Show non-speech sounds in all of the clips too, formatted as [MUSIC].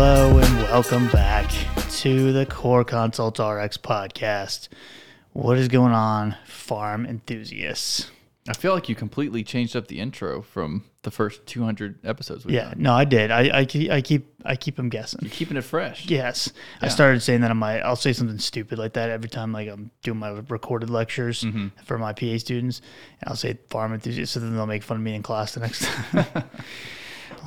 Hello and welcome back to the Core Consults RX podcast. What is going on, farm enthusiasts? I feel like you completely changed up the intro from the first 200 episodes. We've Yeah, done. no, I did. I, I, keep, I keep I keep them guessing. You're keeping it fresh. Yes, I started saying that on my. I'll say something stupid like that every time, like I'm doing my recorded lectures Mm-hmm. for my PA students, and I'll say farm enthusiast, so then they'll make fun of me in class the next [LAUGHS] time. [LAUGHS]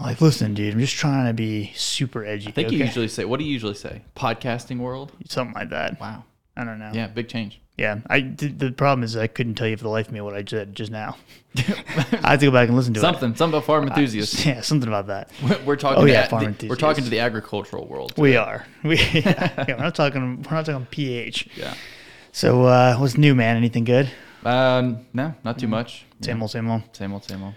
Like, listen, dude, I'm just trying to be super edgy. I think okay? you usually say, what do you usually say? Podcasting world? something like that. Wow. I don't know. Yeah, big change. Yeah, I the, the problem is I couldn't tell you for the life of me what I said just now. [LAUGHS] [LAUGHS] I have to go back and listen to Something, something about farm it. enthusiasts. [LAUGHS] Yeah, something about that. We're talking. Oh, to yeah, farm the- We're talking to the agricultural world. We are. We yeah, we're not talking. We're not talking pH. Yeah. So uh, what's new, man? Anything good? Um, no, not too much. Same Yeah. old, same old. Same old, same old.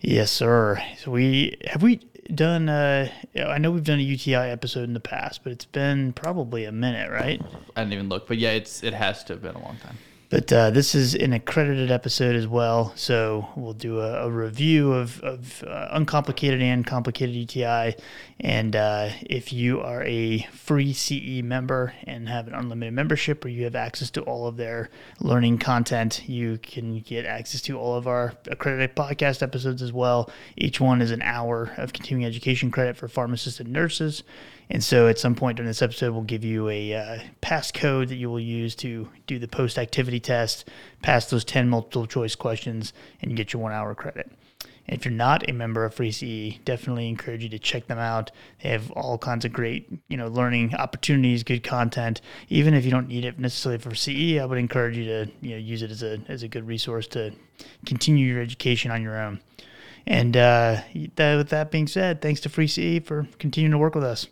Yes, sir. So we have we done. Uh, I know we've done a UTI episode in the past, but it's been probably a minute, right? I didn't even look, but yeah, it's it has to have been a long time. But uh, this is an accredited episode as well, so we'll do a, a review of, of uh, uncomplicated and complicated UTI. And uh, if you are a free CE member and have an unlimited membership, or you have access to all of their learning content, you can get access to all of our accredited podcast episodes as well. Each one is an hour of continuing education credit for pharmacists and nurses. And so at some point during this episode, we'll give you a uh, passcode that you will use to do the post activity test, pass those 10 multiple choice questions, and get your one hour credit. And if you're not a member of Free CE, definitely encourage you to check them out. They have all kinds of great, you know, learning opportunities, good content. Even if you don't need it necessarily for CE, I would encourage you to, you know, use it as a as a good resource to continue your education on your own. And uh, with that being said, thanks to Free CE for continuing to work with us.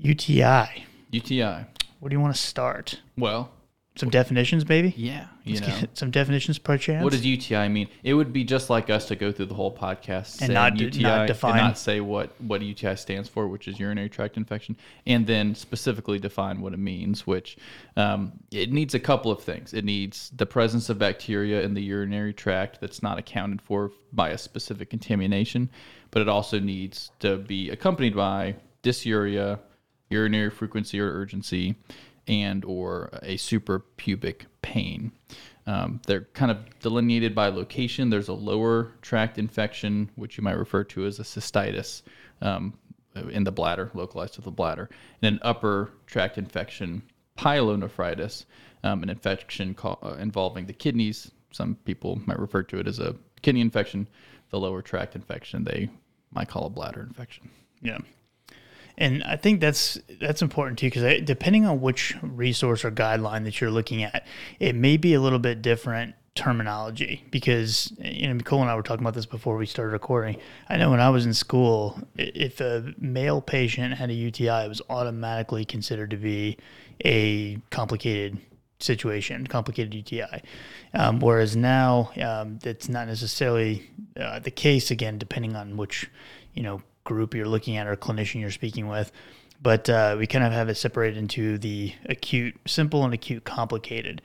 UTI. UTI. Where do you want to start? Well, Some definitions, maybe? yeah, you know. [LAUGHS] some definitions per chance. What does UTI mean? It would be just like us to go through the whole podcast saying not UTI not define- and not say what what UTI stands for, which is urinary tract infection, and then specifically define what it means. Which um, it needs a couple of things. It needs the presence of bacteria in the urinary tract that's not accounted for by a specific contamination, but it also needs to be accompanied by dysuria, urinary frequency or urgency, and or a suprapubic pain. Um, they're kind of delineated by location. There's a lower tract infection, which you might refer to as a cystitis um, in the bladder, localized to the bladder, and an upper tract infection, pyelonephritis, um, an infection ca- uh, involving the kidneys. Some people might refer to it as a kidney infection. The lower tract infection, they might call a bladder infection. Yeah. And I think that's that's important too because depending on which resource or guideline that you're looking at, it may be a little bit different terminology because you know Cole and I were talking about this before we started recording. I know when I was in school, if a male patient had a UTI, it was automatically considered to be a complicated situation, complicated UTI. Um, whereas now, um, that's not necessarily uh, the case. Again, depending on which you know group you're looking at or clinician you're speaking with. But uh, we kind of have it separated into the acute, simple, and acute complicated.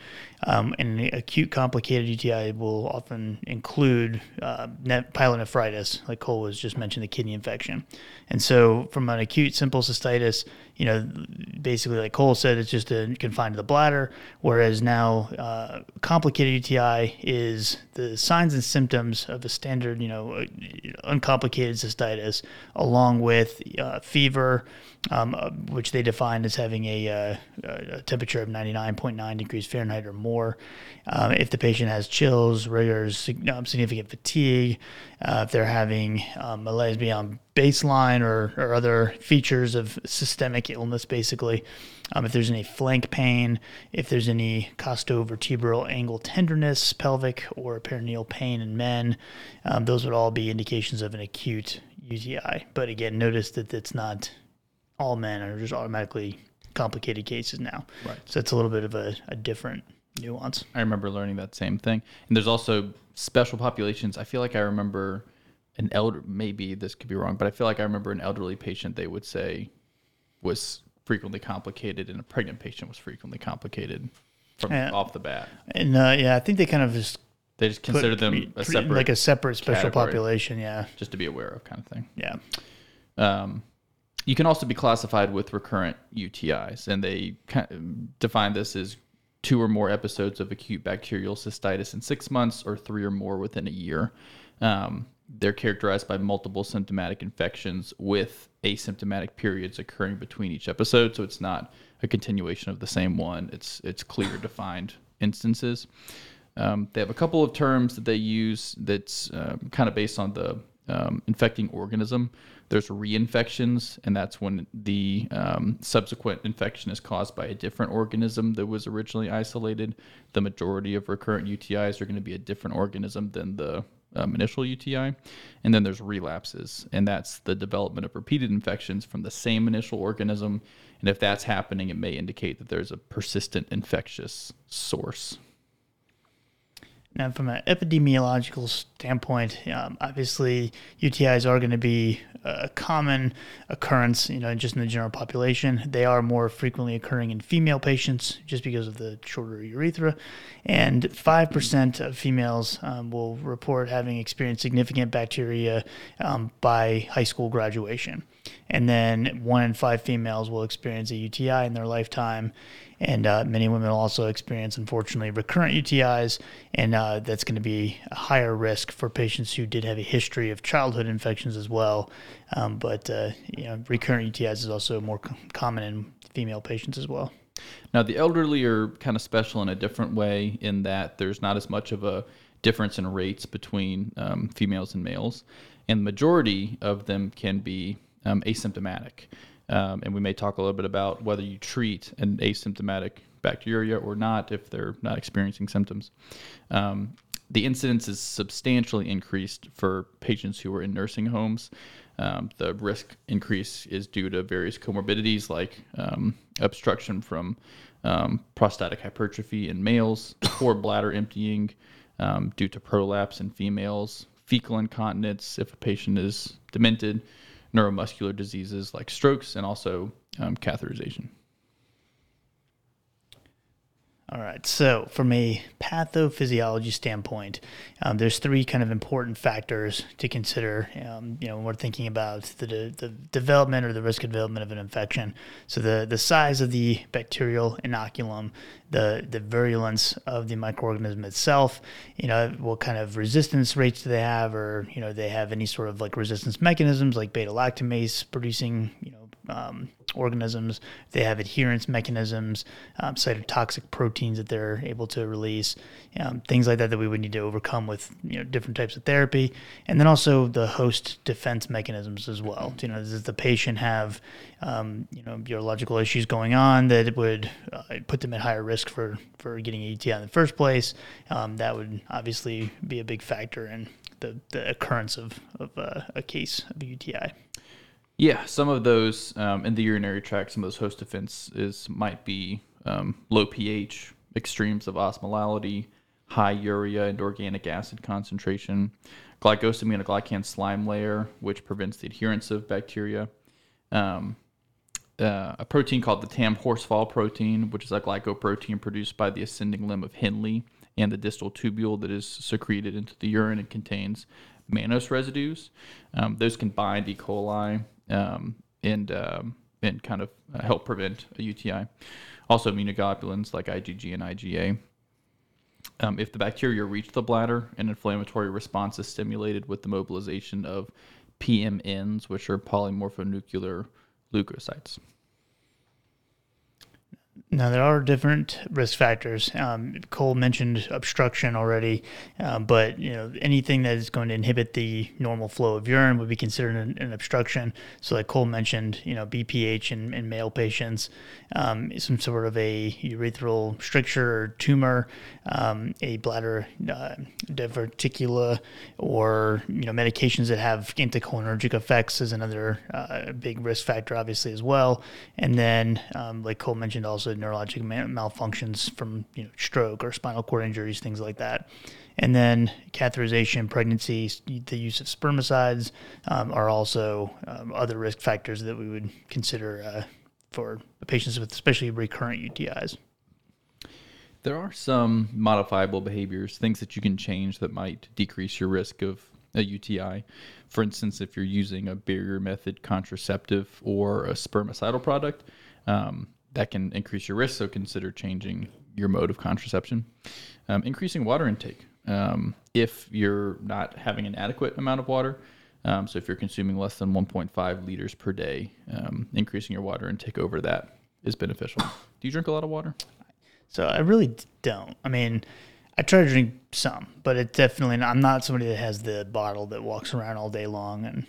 Um, and the acute complicated UTI will often include uh, ne- pyelonephritis, like Cole was just mentioned, the kidney infection. And so, from an acute simple cystitis, you know, basically, like Cole said, it's just a, confined to the bladder. Whereas now, uh, complicated UTI is the signs and symptoms of a standard, you know, uh, uncomplicated cystitis, along with uh, fever, um, uh, which they define as having a, uh, a temperature of 99.9 degrees Fahrenheit or more. Um, if the patient has chills, rigors, um, significant fatigue, uh, if they're having um, malaise beyond baseline or, or other features of systemic illness, basically. Um, if there's any flank pain, if there's any costovertebral angle tenderness, pelvic or perineal pain in men, um, those would all be indications of an acute UTI. But again, notice that it's not all men are just automatically complicated cases now. Right. So it's a little bit of a, a different nuance. I remember learning that same thing. And there's also special populations. I feel like I remember an elder, maybe this could be wrong, but I feel like I remember an elderly patient they would say was frequently complicated and a pregnant patient was frequently complicated from Yeah. off the bat. And uh, yeah, I think they kind of just They just consider them a separate, like a separate special category. population. Yeah, just to be aware of kind of thing. yeah. Um, you can also be classified with recurrent UTIs, and they define this as two or more episodes of acute bacterial cystitis in six months, or three or more within a year. Um, they're characterized by multiple symptomatic infections with asymptomatic periods occurring between each episode. So it's not a continuation of the same one. It's it's clear defined instances. Um, they have a couple of terms that they use that's um, kind of based on the um, infecting organism. There's reinfections, and that's when the um, subsequent infection is caused by a different organism that was originally isolated. The majority of recurrent UTIs are going to be a different organism than the um, initial UTI. And then there's relapses, and that's the development of repeated infections from the same initial organism. And if that's happening, it may indicate that there's a persistent infectious source. Now, from an epidemiological standpoint, um, obviously UTIs are going to be a common occurrence, you know, just in the general population. They are more frequently occurring in female patients just because of the shorter urethra. And 5% of females um, will report having experienced significant bacteriuria um, by high school graduation. And then one in five females will experience a UTI in their lifetime. And uh, many women will also experience, unfortunately, recurrent UTIs, and uh, that's going to be a higher risk for patients who did have a history of childhood infections as well. Um, but uh, you know, recurrent UTIs is also more common in female patients as well. Now, the elderly are kind of special in a different way in that there's not as much of a difference in rates between um, females and males, and the majority of them can be um, asymptomatic. Um, and we may talk a little bit about whether you treat an asymptomatic bacteriuria or not if they're not experiencing symptoms. Um, the incidence is substantially increased for patients who are in nursing homes. Um, the risk increase is due to various comorbidities like um, obstruction from um, prostatic hypertrophy in males, [COUGHS] poor bladder emptying um, due to prolapse in females, fecal incontinence if a patient is demented, neuromuscular diseases like strokes, and also um, catheterization. All right. So, from a pathophysiology standpoint, um, there's three kind of important factors to consider. Um, you know, when we're thinking about the, de- the development or the risk of development of an infection. So, the the size of the bacterial inoculum, the the virulence of the microorganism itself. You know, what kind of resistance rates do they have, or you know, they have any sort of like resistance mechanisms like beta lactamase producing you know um, organisms. They have adherence mechanisms, um, cytotoxic proteins that they're able to release, um, things like that that we would need to overcome with you know different types of therapy, and then also the host defense mechanisms as well. You know, does the patient have um, you know urological issues going on that would uh, put them at higher risk for for getting ET in the first place? Um, that would obviously be a big factor in the, the occurrence of, of uh, a case of UTI. Yeah, some of those um, in the urinary tract, some of those host defenses might be um, low pH, extremes of osmolality, high urea and organic acid concentration, glycosaminoglycan slime layer, which prevents the adherence of bacteria, um, uh, a protein called the Tamm-Horsfall protein, which is a glycoprotein produced by the ascending limb of Henle and the distal tubule that is secreted into the urine and contains mannose residues. Um, those can bind E. coli um, and um, and kind of uh, help prevent a UTI. Also, immunoglobulins like IgG and IgA. Um, if the bacteria reach the bladder, an inflammatory response is stimulated with the mobilization of PMNs, which are polymorphonuclear leukocytes. Now there are different risk factors. Um, Cole mentioned obstruction already, um, but you know anything that is going to inhibit the normal flow of urine would be considered an, an obstruction. So, like Cole mentioned, you know BPH in, in male patients, um, some sort of a urethral stricture or tumor, um, a bladder uh, diverticula, or you know medications that have anticholinergic effects is another uh, big risk factor, obviously as well. And then, um, like Cole mentioned, also neurologic malfunctions from you know stroke or spinal cord injuries, things like that. And then catheterization, pregnancy, the use of spermicides um, are also um, other risk factors that we would consider uh, for patients with especially recurrent UTIs. There are some modifiable behaviors, things that you can change that might decrease your risk of a UTI. For instance, if you're using a barrier method contraceptive or a spermicidal product, um, that can increase your risk. So consider changing your mode of contraception. Um, increasing water intake. Um, if you're not having an adequate amount of water, um, so if you're consuming less than 1.5 liters per day, um, increasing your water intake over that is beneficial. Do you drink a lot of water? So I really don't. I mean, I try to drink some, but it definitely. I'm not somebody that has the bottle that walks around all day long and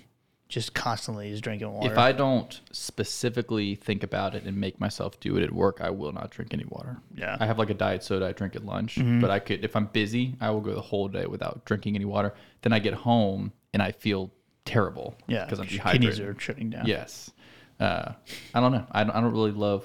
just constantly is drinking water. If I don't specifically think about it and make myself do it at work, I will not drink any water. Yeah. I have like a diet soda I drink at lunch, but I could if I'm busy, I will go the whole day without drinking any water. Then I get home and I feel terrible. yeah, because I'm dehydrated. kidneys are shutting down. Yes. Uh, I don't know. I don't, I don't really love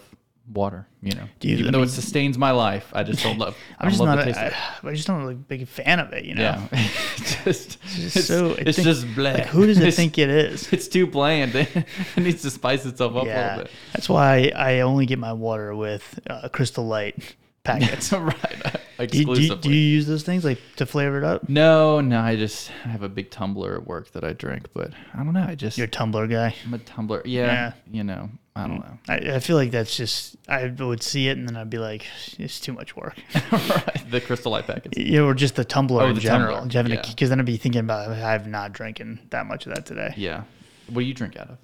water, you know. Do you- Even I though mean- it sustains my life, I just don't love [LAUGHS] I I'm just don't love not. the taste of it. I, I just don't really big fan of it. You know. Yeah. [LAUGHS] just, it's, so- it's think- just bland. Like, who does it [LAUGHS] It's- think it is? It's too bland. it needs to spice itself up a Yeah, little bit. that's why I only get my water with uh, Crystal Light packets. right. do, you, do, do you use those things like to flavor it up? no, no, I just I have a big tumbler at work that I drink, but I don't know. I just You're a tumbler guy. I'm a tumbler. Yeah, Yeah. you know, I don't mm. know. I, I feel like that's just I would see it and then I'd be like, it's too much work. [LAUGHS] right. The crystal light packets. Yeah, or just the tumbler Oh, in the general. Because yeah. then I'd be thinking about I've not drinking that much of that today. Yeah. What do you drink out of?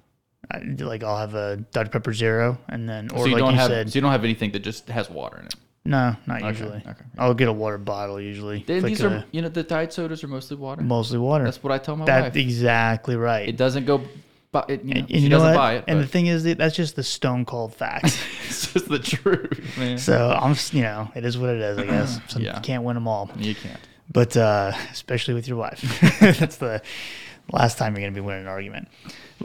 I, like I'll have a Dr Pepper Zero and then or so you like don't you have said, so you don't have anything that just has water in it. no, not usually. okay, I'll get a water bottle usually. Then Like these a- are you know the diet sodas are mostly water. mostly water. That's what I tell my That's wife. exactly right. It doesn't go. Buy, it, you know, and she you know doesn't what? buy it. and the thing is, that's just the stone cold fact. [LAUGHS] it's just the truth, [LAUGHS] man. so I'm, you know, it is what it is. I guess. [CLEARS THROAT] Yeah. You can't win them all, You can't. but uh, especially with your wife. [LAUGHS] that's the last time you're going to be winning an argument.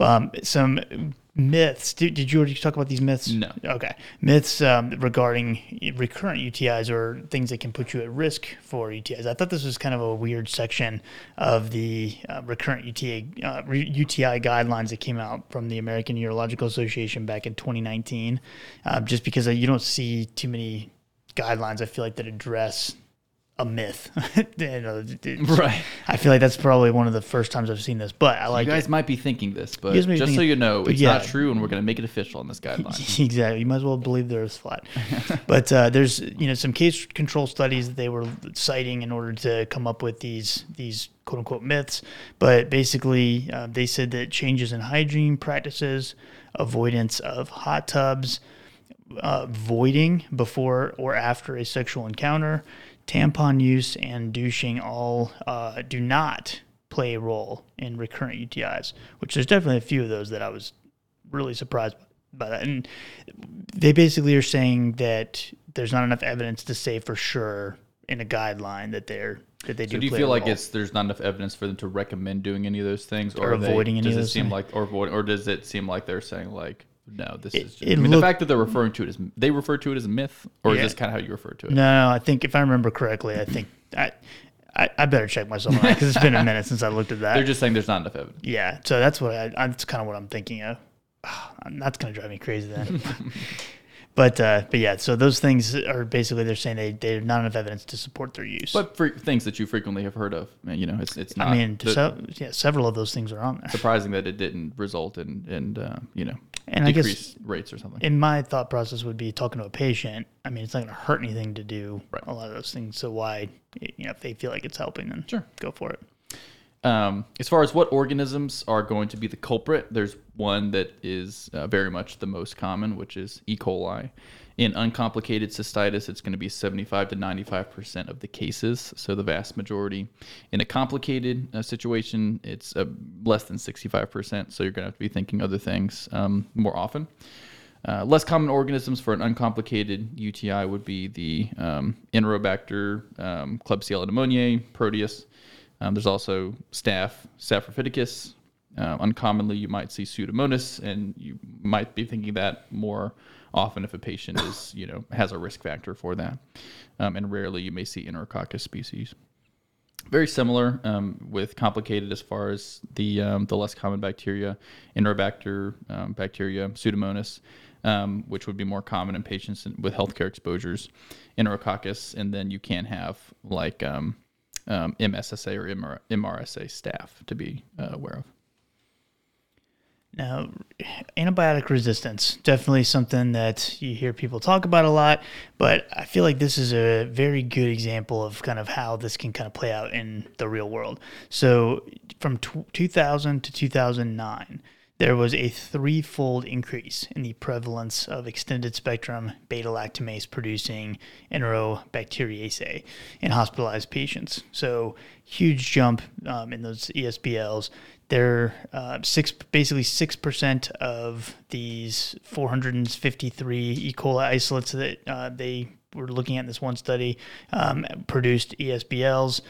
Um, some myths. Did, did you already talk about these myths? No. Okay. Myths um, regarding recurrent UTIs or things that can put you at risk for UTIs. I thought this was kind of a weird section of the uh, recurrent UTI, uh, UTI guidelines that came out from the American Urological Association back in 2019. Uh, just because uh, you don't see too many guidelines, I feel like, that address a myth. [LAUGHS] You know, Right. I feel like that's probably one of the first times I've seen this, but I like You it. guys might be thinking this, but You guys may be just so you know, it's yeah. not true, and we're going to make it official on this [LAUGHS] guideline. exactly. You might as well believe the Earth's flat. [LAUGHS] but uh, there's you know some case control studies that they were citing in order to come up with these these quote unquote myths. But basically, uh, they said that changes in hygiene practices, avoidance of hot tubs, uh, voiding before or after a sexual encounter, tampon use, and douching all uh, do not play a role in recurrent UTIs. Which there's definitely a few of those that I was really surprised by that. And they basically are saying that there's not enough evidence to say for sure in a guideline that they're that they So do. do you feel like it's there's not enough evidence for them to recommend doing any of those things, Or they- avoiding any does of it seem things? like, or avoid, or does it seem like they're saying like, no, this is. Just, I mean, look- the fact that they're referring to it as they refer to it as a myth, or Yeah. is this kind of how you refer to it? No, I think if I remember correctly, I think I I, I better check myself because it's been a minute since I looked at that. They're just saying there's not enough evidence. yeah, so that's what I, that's kind of what I'm thinking of. [SIGHS] That's gonna drive me crazy then. [LAUGHS] but uh, but yeah, so those things are basically they're saying they they have not enough evidence to support their use. But for things that you frequently have heard of, you know, it's it's not. I mean, the- se- yeah, several of those things are on there. surprising that it didn't result in in uh, you know And decreased rates or something. in my thought process would be talking to a patient. I mean, it's not going to hurt anything to do Right. a lot of those things. So why, you know, if they feel like it's helping, then Sure. go for it. Um, as far as what organisms are going to be the culprit, there's one that is uh, very much the most common, which is E. coli. In uncomplicated cystitis, it's going to be 75 to 95% of the cases, so the vast majority. In a complicated uh, situation, it's uh, less than 65%, so you're going to have to be thinking other things um, more often. Uh, less common organisms for an uncomplicated UTI would be the um, Enterobacter, um, Klebsiella pneumoniae, Proteus. Um, there's also staph, Saprophyticus. Uh, uncommonly, you might see Pseudomonas, and you might be thinking that more often if a patient is, [LAUGHS] you know, has a risk factor for that. Um, and rarely, you may see Enterococcus species very similar um, with complicated as far as the um, the less common bacteria, Enterobacter um, bacteria, Pseudomonas, um, which would be more common in patients with healthcare exposures, Enterococcus, and then you can have like um, um, MSSA or MR, MRSA staph to be uh, aware of. Now, antibiotic resistance, definitely something that you hear people talk about a lot, but I feel like this is a very good example of kind of how this can kind of play out in the real world. So, from t- 2000 to 2009, there was a threefold increase in the prevalence of extended spectrum beta lactamase producing enterobacteriaceae in hospitalized patients. So, huge jump um, in those ESBLs. They're uh, six, basically six percent of these 453 E. coli isolates that uh, they were looking at this one study um, produced ESBLs,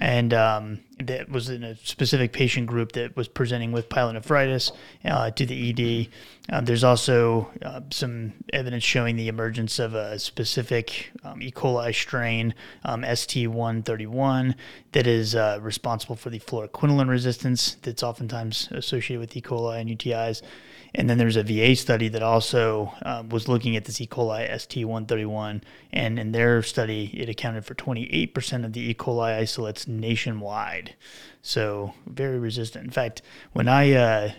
and um, that was in a specific patient group that was presenting with pyelonephritis uh, to the ED. Uh, there's also uh, some evidence showing the emergence of a specific um, E. coli strain, um, ST131, that is uh, responsible for the fluoroquinolone resistance that's oftentimes associated with E. coli and UTIs. And then there's a VA study that also um, was looking at this E. coli ST131, and in their study, it accounted for 28% of the E. coli isolates nationwide. So very resistant. In fact, when I uh,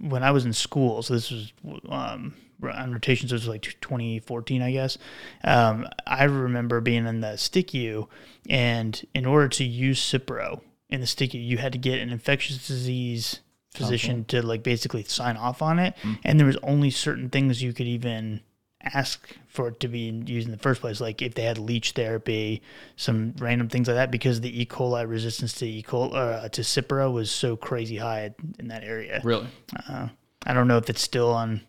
when I was in school, so this was um, on rotations, it was like 2014, I guess. Um, I remember being in the STICU, and in order to use Cipro in the STICU, you had to get an infectious disease physician to like basically sign off on it, and there was only certain things you could even ask for it to be used in the first place, like if they had leech therapy, some random things like that, because the E. coli resistance to E. coli uh, to Cipro was so crazy high in that area. Really? Uh, I don't know if it's still on,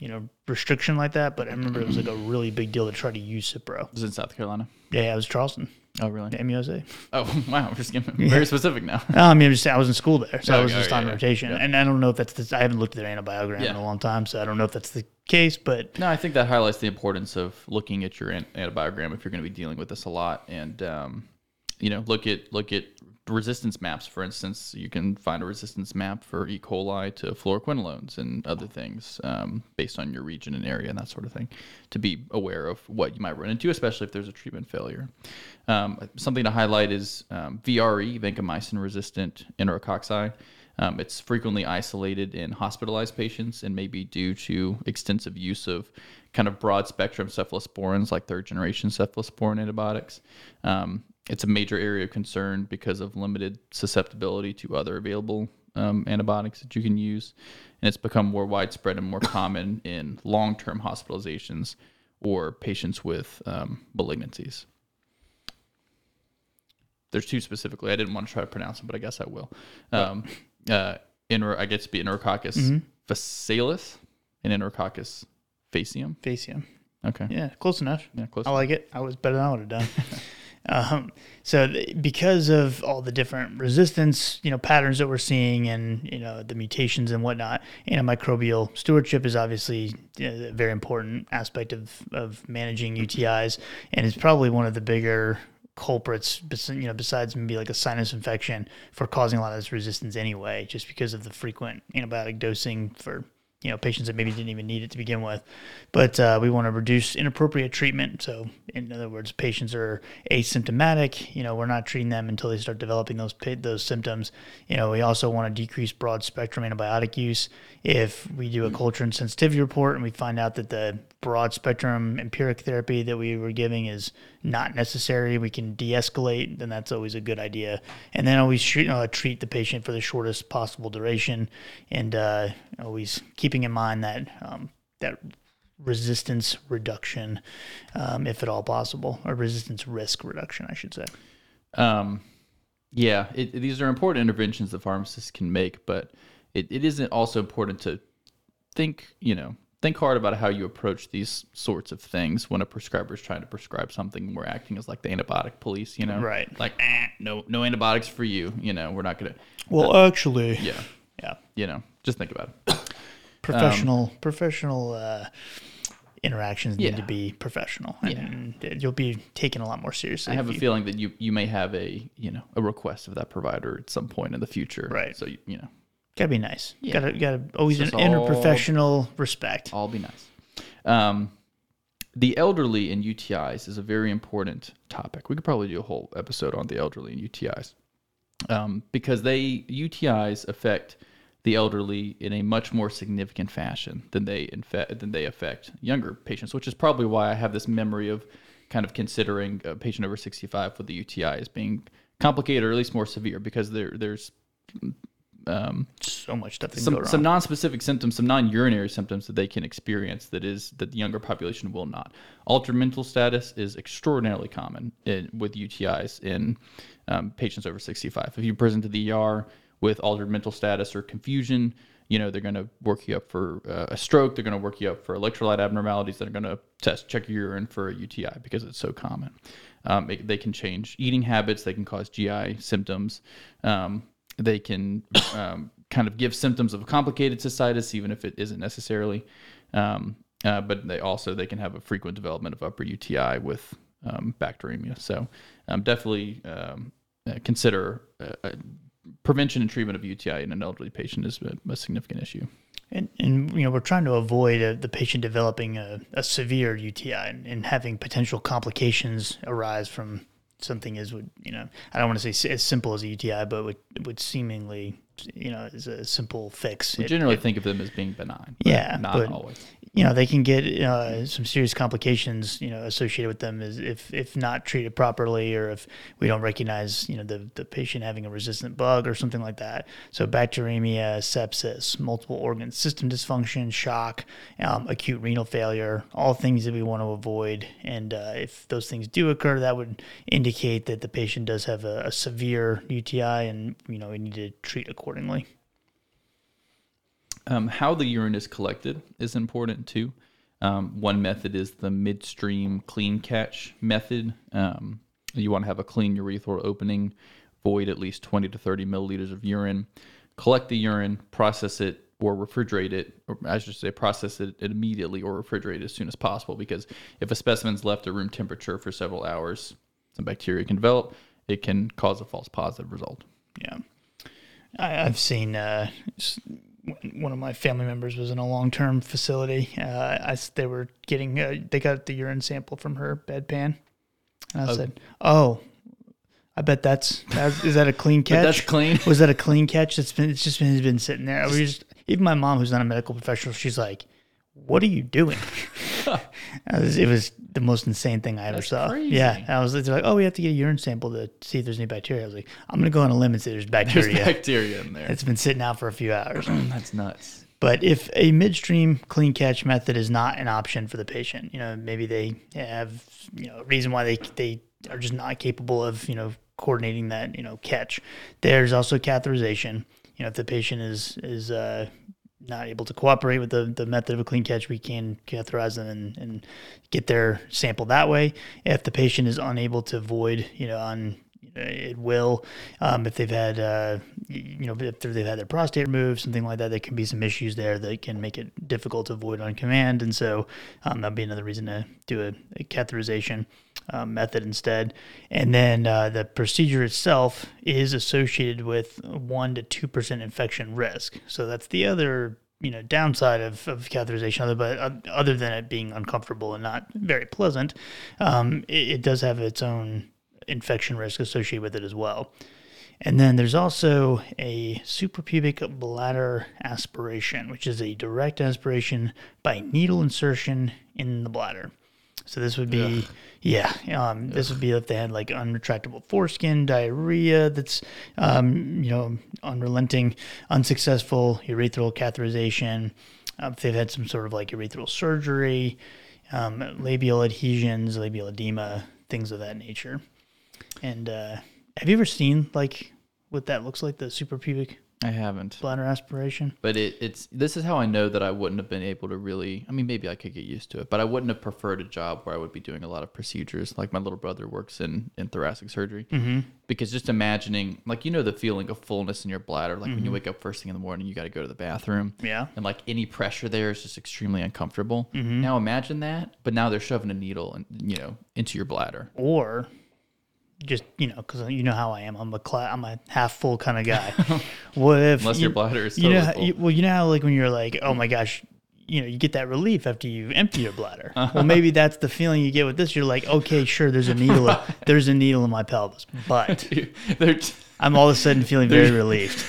you know, restriction like that, but I remember it was like a really big deal to try to use Cipro. This is in South Carolina. Yeah, it was Charleston, Oh, really? MUSC. [LAUGHS] Oh, wow. We're just getting very specific now. No, I mean, I'm just, I was in school there, so I Okay, was just okay, on yeah, rotation, yeah. and I don't know if that's the, I haven't looked at their antibiogram in Yeah. a long time, so I don't know if that's the case, but No, I think that highlights the importance of looking at your an- antibiogram if you're going to be dealing with this a lot, and um, you know, look at look at resistance maps. For instance, you can find a resistance map for E. coli to fluoroquinolones and other things um, based on your region and area and that sort of thing, to be aware of what you might run into, especially if there's a treatment failure. Um, something to highlight is um, VRE, vancomycin resistant enterococci. Um, it's frequently isolated in hospitalized patients and may be due to extensive use of kind of broad spectrum cephalosporins like third generation cephalosporin antibiotics. Um, it's a major area of concern because of limited susceptibility to other available um, antibiotics that you can use. And it's become more widespread and more common [COUGHS] in long term hospitalizations or patients with um, malignancies. There's two specifically. I didn't want to try to pronounce them, but I guess I will. Um, uh, Enter- I guess it'd be Enterococcus facialis and Enterococcus faecium. Faecium. Okay. Yeah, close enough. Yeah, close. I like it. I was better than I would have done. [LAUGHS] um, so th- because of all the different resistance, you know, patterns that we're seeing, and you know the mutations and whatnot, antimicrobial stewardship is obviously you know, a very important aspect of of managing UTIs, and it's probably one of the bigger culprits, you know, besides maybe like a sinus infection for causing a lot of this resistance anyway, just because of the frequent antibiotic dosing for you know patients that maybe didn't even need it to begin with. But uh, we want to reduce inappropriate treatment. So in other words, patients are asymptomatic. You know, we're not treating them until they start developing those those symptoms. You know, we also want to decrease broad spectrum antibiotic use. If we do a culture and sensitivity report and we find out that the broad spectrum empiric therapy that we were giving is not necessary, we can de-escalate. Then that's always a good idea. And then always treat, uh, treat the patient for the shortest possible duration, and uh, always keeping in mind that um, that resistance reduction, um, if at all possible, or resistance risk reduction, I should say. Um, yeah, it, these are important interventions that pharmacists can make, but it, it isn't also important to think, you know, think hard about how you approach these sorts of things when a prescriber is trying to prescribe something we're acting as like the antibiotic police, you know? Right. Like, eh, no, no antibiotics for you. You know, we're not gonna. Well, actually, Yeah. yeah, You know, just think about it. Professional professional uh, interactions need to be professional, and you'll be taken a lot more seriously. I have a you- feeling that you you may have a you know a request of that provider at some point in the future. Right. So you, you know, Gotta be nice. Yeah. Gotta gotta always an interprofessional respect. all be nice. Um, the elderly and UTIs is a very important topic. We could probably do a whole episode on the elderly and UTIs um, because they UTIs affect the elderly in a much more significant fashion than they infect than they affect younger patients, which is probably why I have this memory of kind of considering a patient over 65 with the UTI as being complicated or at least more severe because there there's um, So much stuff that can go some some non-specific symptoms, some non-urinary symptoms that they can experience that is that the younger population will not. Altered mental status is extraordinarily common in, with UTIs in um, patients over 65. If you present to the ER with altered mental status or confusion, you know they're going to work you up for uh, a stroke. They're going to work you up for electrolyte abnormalities. They're going to test check your urine for a UTI because it's so common. Um, it- they can change eating habits. They can cause GI symptoms. Um, they can um, kind of give symptoms of a complicated cystitis, even if it isn't necessarily. Um, uh, but they also they can have a frequent development of upper UTI with um, bacteremia. So um, definitely uh, consider uh, uh, prevention and treatment of UTI in an elderly patient is a, a significant issue. And, and you know we're trying to avoid uh the patient developing a, a severe UTI and, and having potential complications arise from something as would you know I don't want to say as simple as a UTI, but would would seemingly you know is a simple fix. We It- generally it- think of them as being benign. Yeah, not but- always. You know they can get uh, some serious complications you know associated with them if if not treated properly or if we don't recognize you know the the patient having a resistant bug or something like that. So bacteremia sepsis multiple organ system dysfunction shock um, acute renal failure all things that we want to avoid. And uh, if those things do occur that would indicate that the patient does have a, a severe UTI and you know we need to treat accordingly Um, how the urine is collected is important too. Um, one method is the midstream clean catch method. Um, you want to have a clean urethral opening, void at least 20 to 30 milliliters of urine, collect the urine, process it, or refrigerate it, or I should say, process it immediately or refrigerate it as soon as possible. Because if a specimen's left at room temperature for several hours, some bacteria can develop. It can cause a false positive result. Yeah, I've seen uh, one of my family members was in a long term facility. Uh, I they were getting uh, they got the urine sample from her bedpan, and I Oh. said, "Oh, I bet that's, that's is that a clean [LAUGHS] catch? That's clean. Was that a clean catch? That's been it's just been, it's been sitting there. We just even my mom, who's not a medical professional, she's like, "What are you doing?" [LAUGHS] it, was, it was the most insane thing I ever That's saw. crazy. Yeah, I was like, "Oh, we have to get a urine sample to see if there's any bacteria." I was like, "I'm gonna go on a limb and say there's There's bacteria. bacteria in there. it's been sitting out for a few hours." [CLEARS THROAT] That's nuts. But if a midstream clean catch method is not an option for the patient, you know, maybe they have, you know, a reason why they they are just not capable of, you know, coordinating that, you know, catch. There's also catheterization. You know, if the patient is is uh, not able to cooperate with the, the method of a clean catch, we can catheterize them and, and get their sample that way. If the patient is unable to void, you know, on it will. Um, if they've had, uh, you know, if they've had their prostate removed, something like that, there can be some issues there that can make it difficult to avoid on command. And so um, that'd be another reason to do a, a catheterization um, method instead. And then uh, the procedure itself is associated with one to two percent infection risk. So that's the other you know downside of, of catheterization other but uh, other than it being uncomfortable and not very pleasant um, it, it does have its own infection risk associated with it as well. And then there's also a suprapubic bladder aspiration which is a direct aspiration by needle insertion in the bladder. So this would be, yeah, um, this would be if they had like unretractable foreskin, diarrhea that's, um, you know, unrelenting, unsuccessful urethral catheterization, uh, if they've had some sort of like urethral surgery, um, labial adhesions, labial edema, things of that nature. And uh, have you ever seen like what that looks like, the suprapubic I haven't. bladder aspiration? But it, it's this is how I know that I wouldn't have been able to really. I mean, maybe I could get used to it, but I wouldn't have preferred a job where I would be doing a lot of procedures. Like my little brother works in in thoracic surgery, mm-hmm. because just imagining, like you know, the feeling of fullness in your bladder, like when you wake up first thing in the morning, you got to go to the bathroom, Yeah. and like any pressure there is just extremely uncomfortable. Now imagine that, but now they're shoving a needle and you know into your bladder. or just you know because you know how I am I'm a cla- I'm a half full kind of guy [LAUGHS] what if Unless you, your bladder is you know how- full. you, well you know how like when you're like oh my gosh you know you get that relief after you empty your bladder. [LAUGHS] Well, maybe that's the feeling you get with this. You're like, okay, sure, there's a needle, [LAUGHS] there's a needle in my pelvis, but they're I'm all of a sudden feeling very relieved.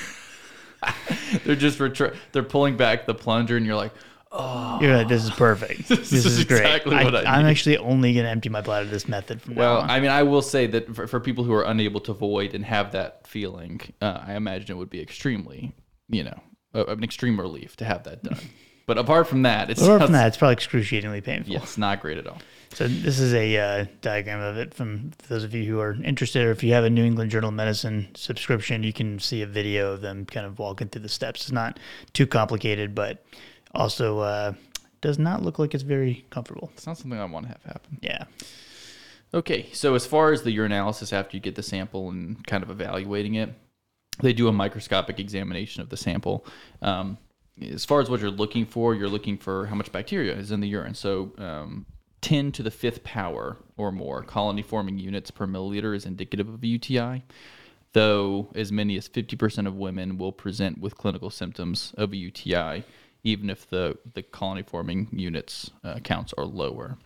they're just they're pulling back the plunger, and you're like, oh, You're like, this is perfect. [LAUGHS] This, is is, great. exactly what I am actually only gonna empty my bladder this method from Well, now on. I mean, I will say that for, for people who are unable to void and have that feeling, uh, I imagine it would be extremely, you know, a, an extreme relief to have that done. [LAUGHS] but apart from that, it's Apart from that, it's probably excruciatingly painful. yeah, it's not great at all. So this is a uh, diagram of it from those of you who are interested, or if you have a New England Journal of Medicine subscription, you can see a video of them kind of walking through the steps. It's not too complicated, but also uh, does not look like it's very comfortable. It's not something I want to have happen. Yeah. Okay, so as far as the urinalysis after you get the sample and kind of evaluating it, they do a microscopic examination of the sample. Um, as far as what you're looking for, you're looking for how much bacteria is in the urine. So, um, 10 to the fifth power or more colony forming units per milliliter is indicative of a UTI, though as many as 50% of women will present with clinical symptoms of a UTI, even if the, the colony forming units uh, counts are lower.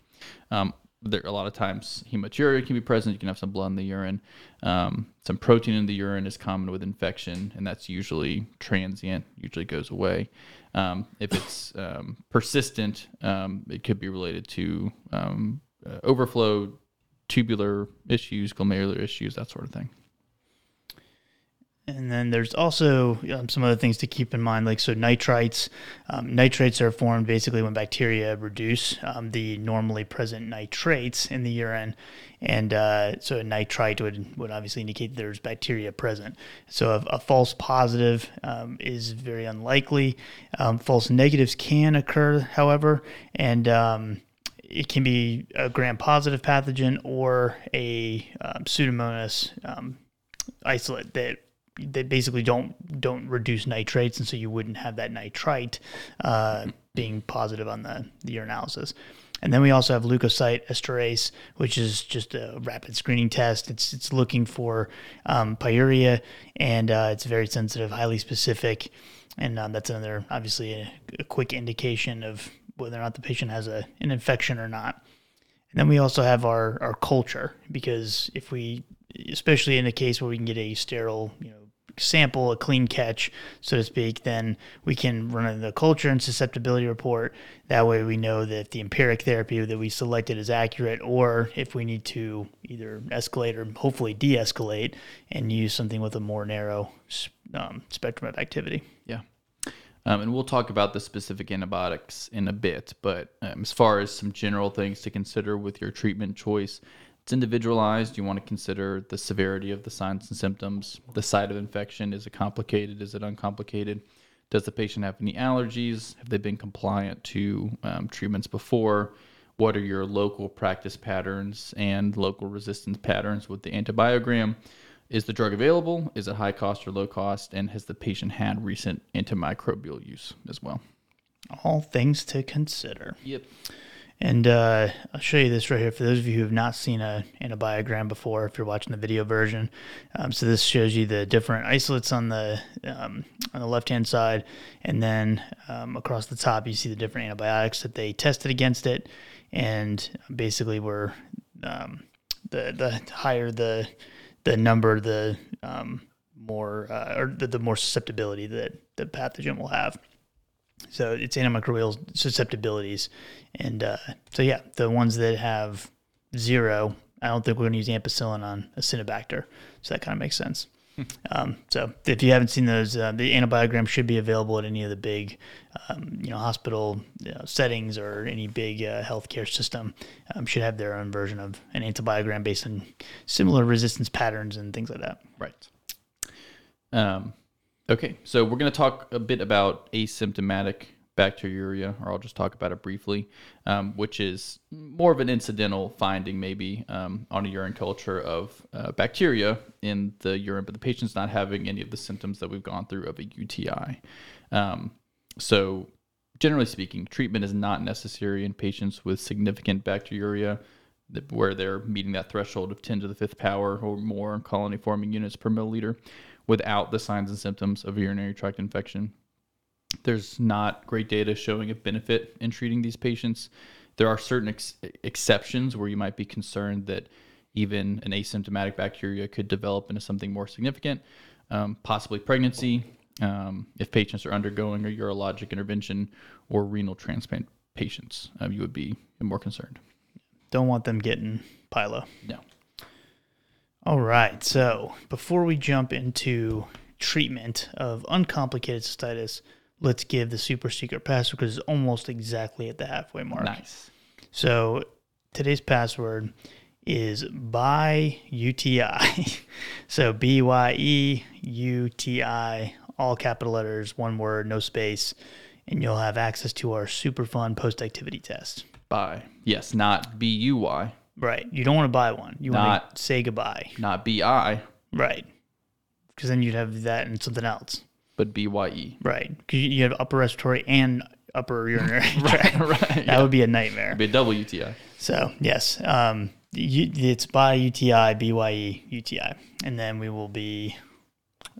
Um, there a lot of times hematuria can be present. You can have some blood in the urine. Um, some protein in the urine is common with infection, and that's usually transient. Usually goes away. Um, if it's um, persistent, um, it could be related to um, uh, overflow, tubular issues, glomerular issues, that sort of thing. And then there's also um, some other things to keep in mind, like so nitrites. Um, nitrates are formed basically when bacteria reduce um, the normally present nitrates in the urine, and uh, so a nitrite would, would obviously indicate there's bacteria present. So a, a false positive um, is very unlikely. Um, false negatives can occur, however, and um, it can be a gram-positive pathogen or a pseudomonas isolate that that basically don't don't reduce nitrates, and so you wouldn't have that nitrite uh, being positive on the, the urinalysis. And then we also have leukocyte esterase, which is just a rapid screening test. It's it's looking for um, pyuria, and uh, it's very sensitive, highly specific, and um, that's another obviously a, a quick indication of whether or not the patient has a, an infection or not. And then we also have our, our culture because if we, especially in a case where we can get a sterile, you know, sample, a clean catch, so to speak, then we can run the culture and susceptibility report. That way we know that the empiric therapy that we selected is accurate, or if we need to either escalate or hopefully de escalate and use something with a more narrow um, spectrum of activity. Yeah. Um, and we'll talk about the specific antibiotics in a bit, but um, as far as some general things to consider with your treatment choice, it's individualized. You want to consider the severity of the signs and symptoms, the site of infection. Is it complicated? Is it uncomplicated? Does the patient have any allergies? Have they been compliant to um, treatments before? What are your local practice patterns and local resistance patterns with the antibiogram? Is the drug available? Is it high cost or low cost? And has the patient had recent antimicrobial use as well? All things to consider. Yep. And uh, I'll show you this right here for those of you who have not seen a antibiogram before. If you're watching the video version, um, so this shows you the different isolates on the um, on the left hand side, and then um, across the top you see the different antibiotics that they tested against it, and basically we're um, the the higher the the number, the um, more uh, or the, the more susceptibility that the pathogen will have. So it's antimicrobial susceptibilities, and uh, so yeah, the ones that have zero, I don't think we're going to use ampicillin on Acinetobacter, so that kind of makes sense. um, so if you haven't seen those, uh, the antibiogram should be available at any of the big, um, you know, hospital you know, settings or any big uh, healthcare system. Um, should have their own version of an antibiogram based on similar resistance patterns and things like that. Right. Okay, so we're going to talk a bit about asymptomatic bacteriuria, or I'll just talk about it briefly, um, which is more of an incidental finding, maybe um, on a urine culture of uh, bacteria in the urine, but the patient's not having any of the symptoms that we've gone through of a UTI. Um, so, generally speaking, treatment is not necessary in patients with significant bacteriuria where they're meeting that threshold of 10 to the fifth power or more colony forming units per milliliter without the signs and symptoms of urinary tract infection. there's not great data showing a benefit in treating these patients. There are certain ex- exceptions where you might be concerned that even an asymptomatic bacteriuria could develop into something more significant, um, possibly pregnancy, um, if patients are undergoing a urologic intervention or renal transplant patients, um, you would be more concerned. Don't want them getting pyelo. No. All right. So before we jump into treatment of uncomplicated cystitis, let's give the super secret password because it's almost exactly at the halfway mark. Nice. So today's password is by UTI. [LAUGHS] so B Y E U T I, all capital letters, one word, no space, and you'll have access to our super fun post activity test. By. Yes, not B U Y, Right. You don't want to buy one. You want Not- to say goodbye. not B I, Right. Because then you'd have that and something else. but B Y E. Right. Because you have upper respiratory and upper urinary tract. [LAUGHS] right. [LAUGHS] That would be a nightmare. be a double UTI. So yes, um, you, it's by UTI, BYE, UTI, and then we will be.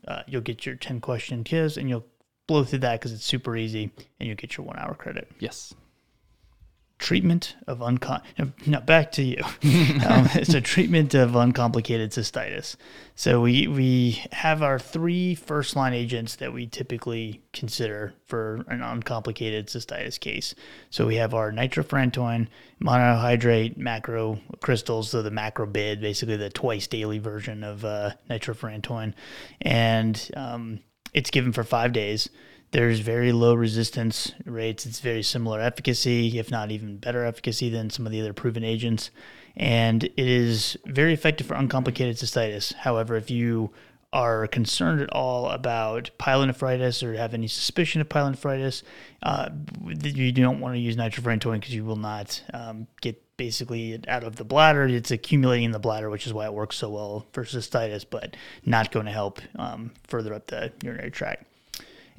Uh, you'll get your ten question quiz, and you'll blow through that because it's super easy, and you'll get your one hour credit. Yes. Treatment of uncom. Now back to you. [LAUGHS] um, so treatment of uncomplicated cystitis. So we we have our three first line agents that we typically consider for an uncomplicated cystitis case. So we have our nitrofurantoin, monohydrate macro crystals, so the Macrobid, basically the twice daily version of uh, nitrofurantoin, and um, it's given for five days. There's very low resistance rates. It's very similar efficacy, if not even better efficacy than some of the other proven agents. And it is very effective for uncomplicated cystitis. However, if you are concerned at all about pyelonephritis or have any suspicion of pyelonephritis, uh, you don't want to use nitrofurantoin because you will not um, get basically out of the bladder. It's accumulating in the bladder, which is why it works so well for cystitis, but not going to help um, further up the urinary tract.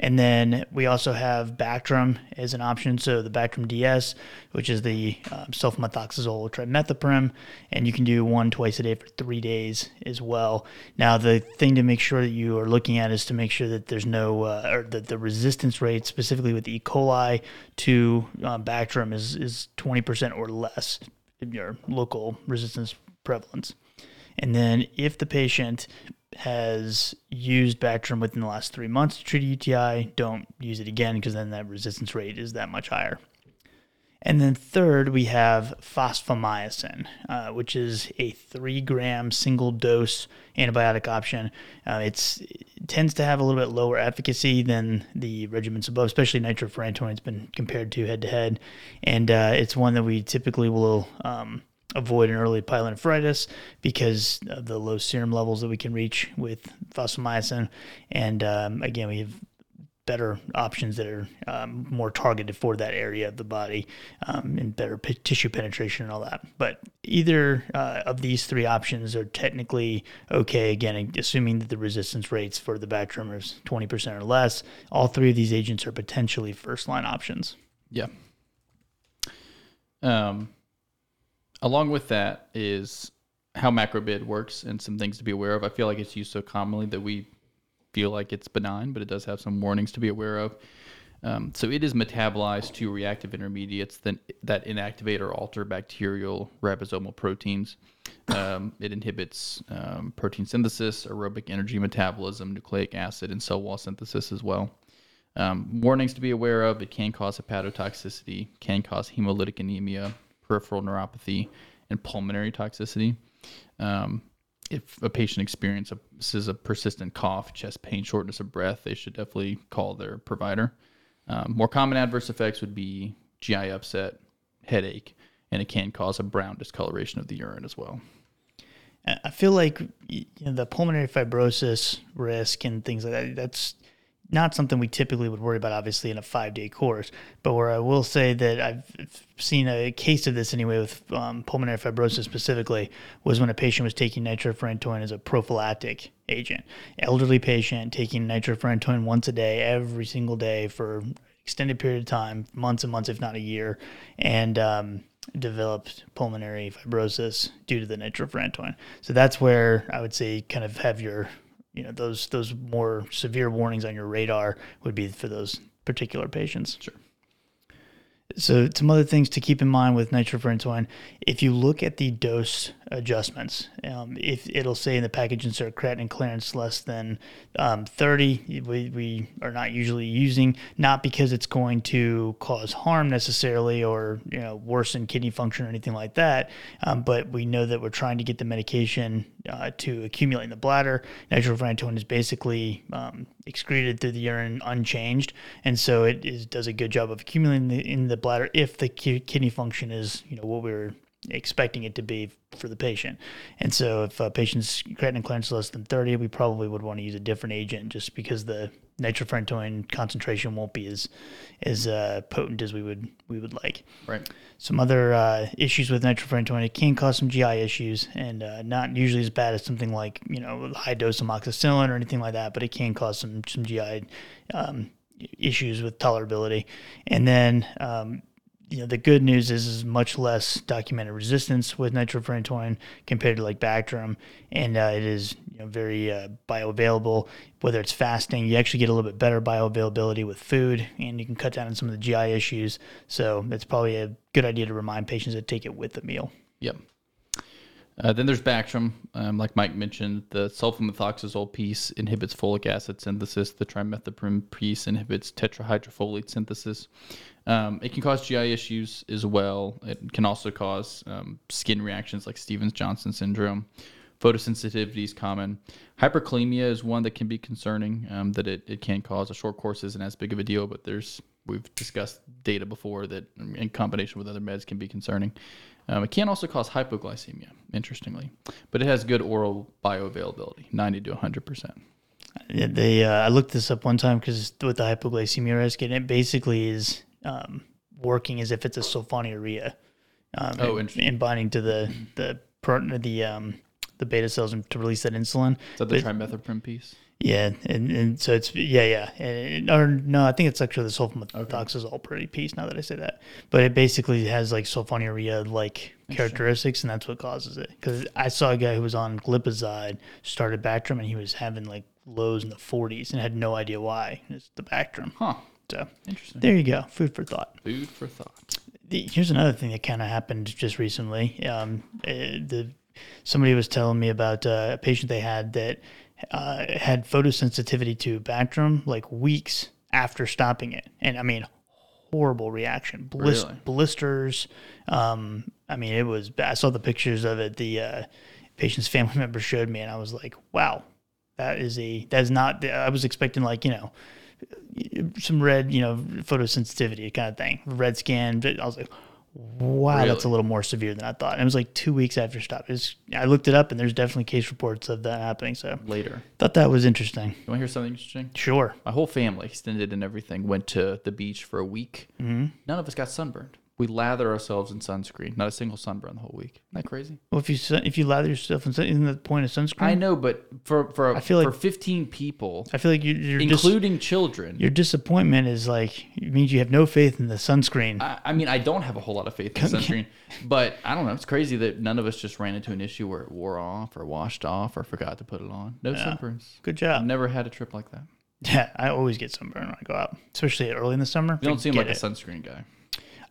And then we also have Bactrim as an option. So the Bactrim DS, which is the um, sulfamethoxazole trimethoprim, and you can do one twice a day for three days as well. Now the thing to make sure that you are looking at is to make sure that there's no uh, or that the resistance rate, specifically with E. coli to uh, Bactrim, is is 20% or less in your local resistance prevalence. And then if the patient has used Bactrim within the last three months to treat a UTI, don't use it again because then that resistance rate is that much higher. And then third, we have fosfomycin, uh, which is a three gram single dose antibiotic option. Uh, it's, it tends to have a little bit lower efficacy than the regimens above, especially nitrofurantoin. It's been compared to head to head. And uh, it's one that we typically will um, avoid an early pyelonephritis because of the low serum levels that we can reach with fosfomycin. And um, again, we have better options that are um, more targeted for that area of the body um, and better p- tissue penetration and all that. But either uh, of these three options are technically okay. Again, assuming that the resistance rates for the Bactrim is 20% or less, all three of these agents are potentially first line options. Yeah. Um, along with that is how macrobid works and some things to be aware of. I feel like it's used so commonly that we feel like it's benign, but it does have some warnings to be aware of. Um, so it is metabolized to reactive intermediates that, that inactivate or alter bacterial ribosomal proteins. Um, it inhibits um, protein synthesis, aerobic energy metabolism, nucleic acid, and cell wall synthesis as well. Um, warnings to be aware of: it can cause hepatotoxicity, can cause hemolytic anemia, peripheral neuropathy, and pulmonary toxicity. Um, if a patient experiences a persistent cough, chest pain, shortness of breath, they should definitely call their provider. Um, more common adverse effects would be GI upset, headache, and it can cause a brown discoloration of the urine as well. I feel like you know, the pulmonary fibrosis risk and things like that, that's not something we typically would worry about, obviously, in a five day course. But where I will say that I've seen a case of this anyway with um, pulmonary fibrosis specifically was when a patient was taking nitrofurantoin as a prophylactic agent. Elderly patient taking nitrofurantoin once a day, every single day for extended period of time, months and months, if not a year, and um, developed pulmonary fibrosis due to the nitrofurantoin. So that's where I would say kind of have your you know those those more severe warnings on your radar would be for those particular patients. Sure. So some other things to keep in mind with nitrofurantoin, if you look at the dose adjustments, um, if it'll say in the package insert creatinine clearance less than um, 30, we, we are not usually using, not because it's going to cause harm necessarily or you know worsen kidney function or anything like that, um, but we know that we're trying to get the medication uh, to accumulate in the bladder. Nitrofurantoin is basically um, excreted through the urine unchanged, and so it is, does a good job of accumulating the, in the bladder if the ki- kidney function is you know what we were expecting it to be for the patient. And so if a patient's creatinine clearance is less than 30, we probably would want to use a different agent just because the nitrofurantoin concentration won't be as as uh, potent as we would we would like. Right. Some other uh, issues with nitrofurantoin, it can cause some GI issues, and uh, not usually as bad as something like you know high dose amoxicillin or anything like that, but it can cause some some GI um, issues with tolerability. And then um, you know the good news is is much less documented resistance with nitrofurantoin compared to like Bactrim, and uh, it is you know very uh, bioavailable. Whether it's fasting, you actually get a little bit better bioavailability with food, and you can cut down on some of the GI issues. So it's probably a good idea to remind patients to take it with the meal. Yep. Uh, then there's Bactrim, um, like Mike mentioned. The sulfamethoxazole piece inhibits folic acid synthesis. The trimethoprim piece inhibits tetrahydrofolate synthesis. Um, it can cause GI issues as well. It can also cause um, skin reactions like Stevens Johnson syndrome. Photosensitivity is common. Hyperkalemia is one that can be concerning. Um, that it, it can cause a short course isn't as big of a deal, but there's we've discussed data before that in combination with other meds can be concerning. Um, it can also cause hypoglycemia, interestingly, but it has good oral bioavailability, 90 to 100 percent. They uh, I looked this up one time because with the hypoglycemia risk, and it basically is um, working as if it's a sulfonylurea. Um, Oh, and, and binding to the the the um, the beta cells and to release that insulin. Is that the But- trimethoprim piece? Yeah, and, and so it's yeah yeah, and, or no, I think it's actually the sulfamethoxazole pretty piece. Now that I say that, but it basically has like sulfonylurea like characteristics, and that's what causes it. Because I saw a guy who was on glipizide, started Bactrim, and he was having like lows in the 40s, and had no idea why. It's the Bactrim. Huh. So Interesting. there you go, food for thought. Food for thought. Here's another thing that kind of happened just recently. Um, uh, the somebody was telling me about uh, a patient they had that uh, had photosensitivity to Bactrim like weeks after stopping it, and I mean, horrible reaction, Blis- Really? blisters. Um, I mean, it was. I saw the pictures of it. The uh, patient's family [LAUGHS] member showed me, and I was like, wow, that is a that is not. I was expecting like you know some red, you know, photosensitivity kind of thing, red skin. But I was like, wow, that's a little more severe than I thought. And it was like two weeks after stop. It's, I looked it up, and there's definitely case reports of that happening. So Later. thought that was interesting. You want to hear something interesting? Sure. My whole family, extended and everything, went to the beach for a week. hmm None of us got sunburned. We lather ourselves in sunscreen. Not a single sunburn the whole week. Isn't that crazy? Well, if you sun- if you lather yourself in sun, isn't the point of sunscreen? I know, but for for I feel like- for 15 people, I feel like you, you're dis- including children, your disappointment is like it means you have no faith in the sunscreen. I, I mean, I don't have a whole lot of faith in sunscreen, but I don't know. It's crazy that none of us just ran into an issue where it wore off or washed off or forgot to put it on. No sunburns. Good job. I've never had a trip like that. [LAUGHS] Yeah, I always get sunburn when I go out, especially early in the summer. You don't seem like Forget a sunscreen guy.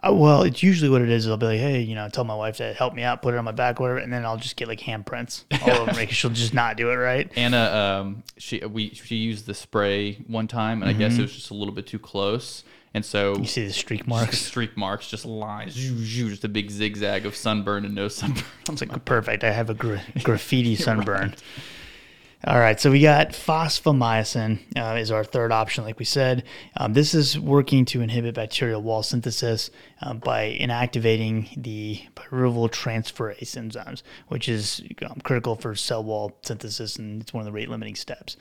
Uh, well, it's usually what it is. I'll be like, hey, you know, tell my wife to help me out, put it on my back, whatever, and then I'll just get like handprints all over [LAUGHS] me she'll just not do it right. Anna, um, she we she used the spray one time, and I guess it was just a little bit too close, and so Mm-hmm. You see the streak [LAUGHS] marks. streak marks, just lines, just a big zigzag of sunburn and no sunburn. It's like perfect. I have a gra- graffiti [LAUGHS] sunburn. All right, so we got fosfomycin uh, is our third option, like we said. Um, this is working to inhibit bacterial wall synthesis um, by inactivating the pyruvyl transferase enzymes, which is um, critical for cell wall synthesis, and it's one of the rate limiting steps.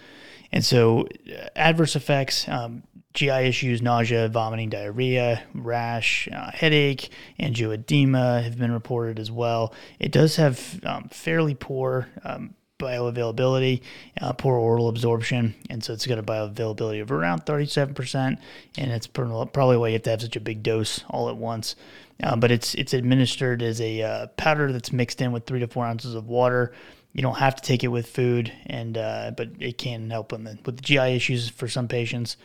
And so, uh, adverse effects. Um, GI issues, nausea, vomiting, diarrhea, rash, uh, headache, angioedema have been reported as well. It does have um, fairly poor um, bioavailability, uh, poor oral absorption, and so it's got a bioavailability of around 37%, and it's probably why you have to have such a big dose all at once. Uh, but it's it's administered as a uh, powder that's mixed in with three to four ounces of water. You don't have to take it with food, and uh, but it can help the, with the GI issues for some patients.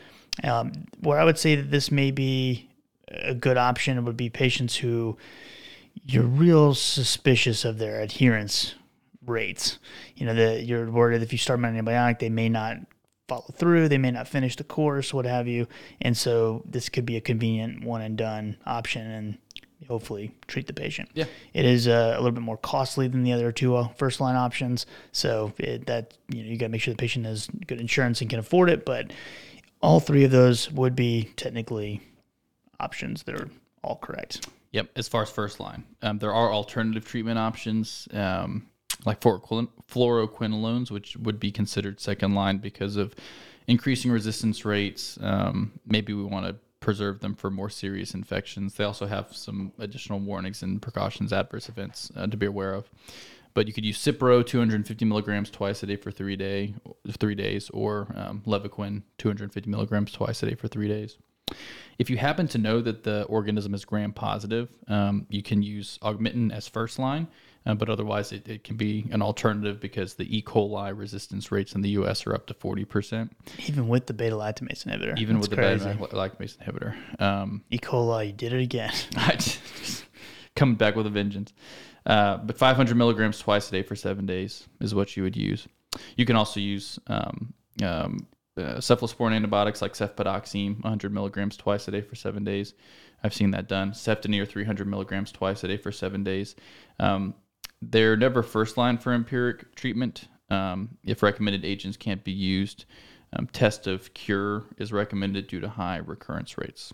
Um, where I would say that this may be a good option would be patients who you're real suspicious of their adherence rates. You know, that you're worried if you start an antibiotic, they may not follow through, they may not finish the course, what have you. And so this could be a convenient one and done option and hopefully treat the patient. Yeah. It is uh, a little bit more costly than the other two uh, first line options. So it, that, you know, you got to make sure the patient has good insurance and can afford it. But all three of those would be technically options that are all correct. Yep. As far as first line, um, there are alternative treatment options. Um, like fluoroquinolones, which would be considered second line because of increasing resistance rates. Um, maybe we want to preserve them for more serious infections. They also have some additional warnings and precautions, adverse events uh, to be aware of. But you could use Cipro 250 milligrams twice a day for three day, three days, or um, Levaquin 250 milligrams twice a day for three days. If you happen to know that the organism is gram positive, um, you can use Augmentin as first line uh, but otherwise it, it can be an alternative because the E. coli resistance rates in the U.S. are up to 40%. Even with the beta lactamase inhibitor. Even That's with crazy. the beta lactamase inhibitor. Um, e. coli, you did it again. [LAUGHS] coming back with a vengeance. Uh, but 500 milligrams twice a day for seven days is what you would use. You can also use um, um, uh, cephalosporin antibiotics like cefpodoxime, 100 milligrams twice a day for seven days. I've seen that done. Cefdinir, 300 milligrams twice a day for seven days. Um, they're never first line for empiric treatment. Um, if recommended agents can't be used, um, test of cure is recommended due to high recurrence rates.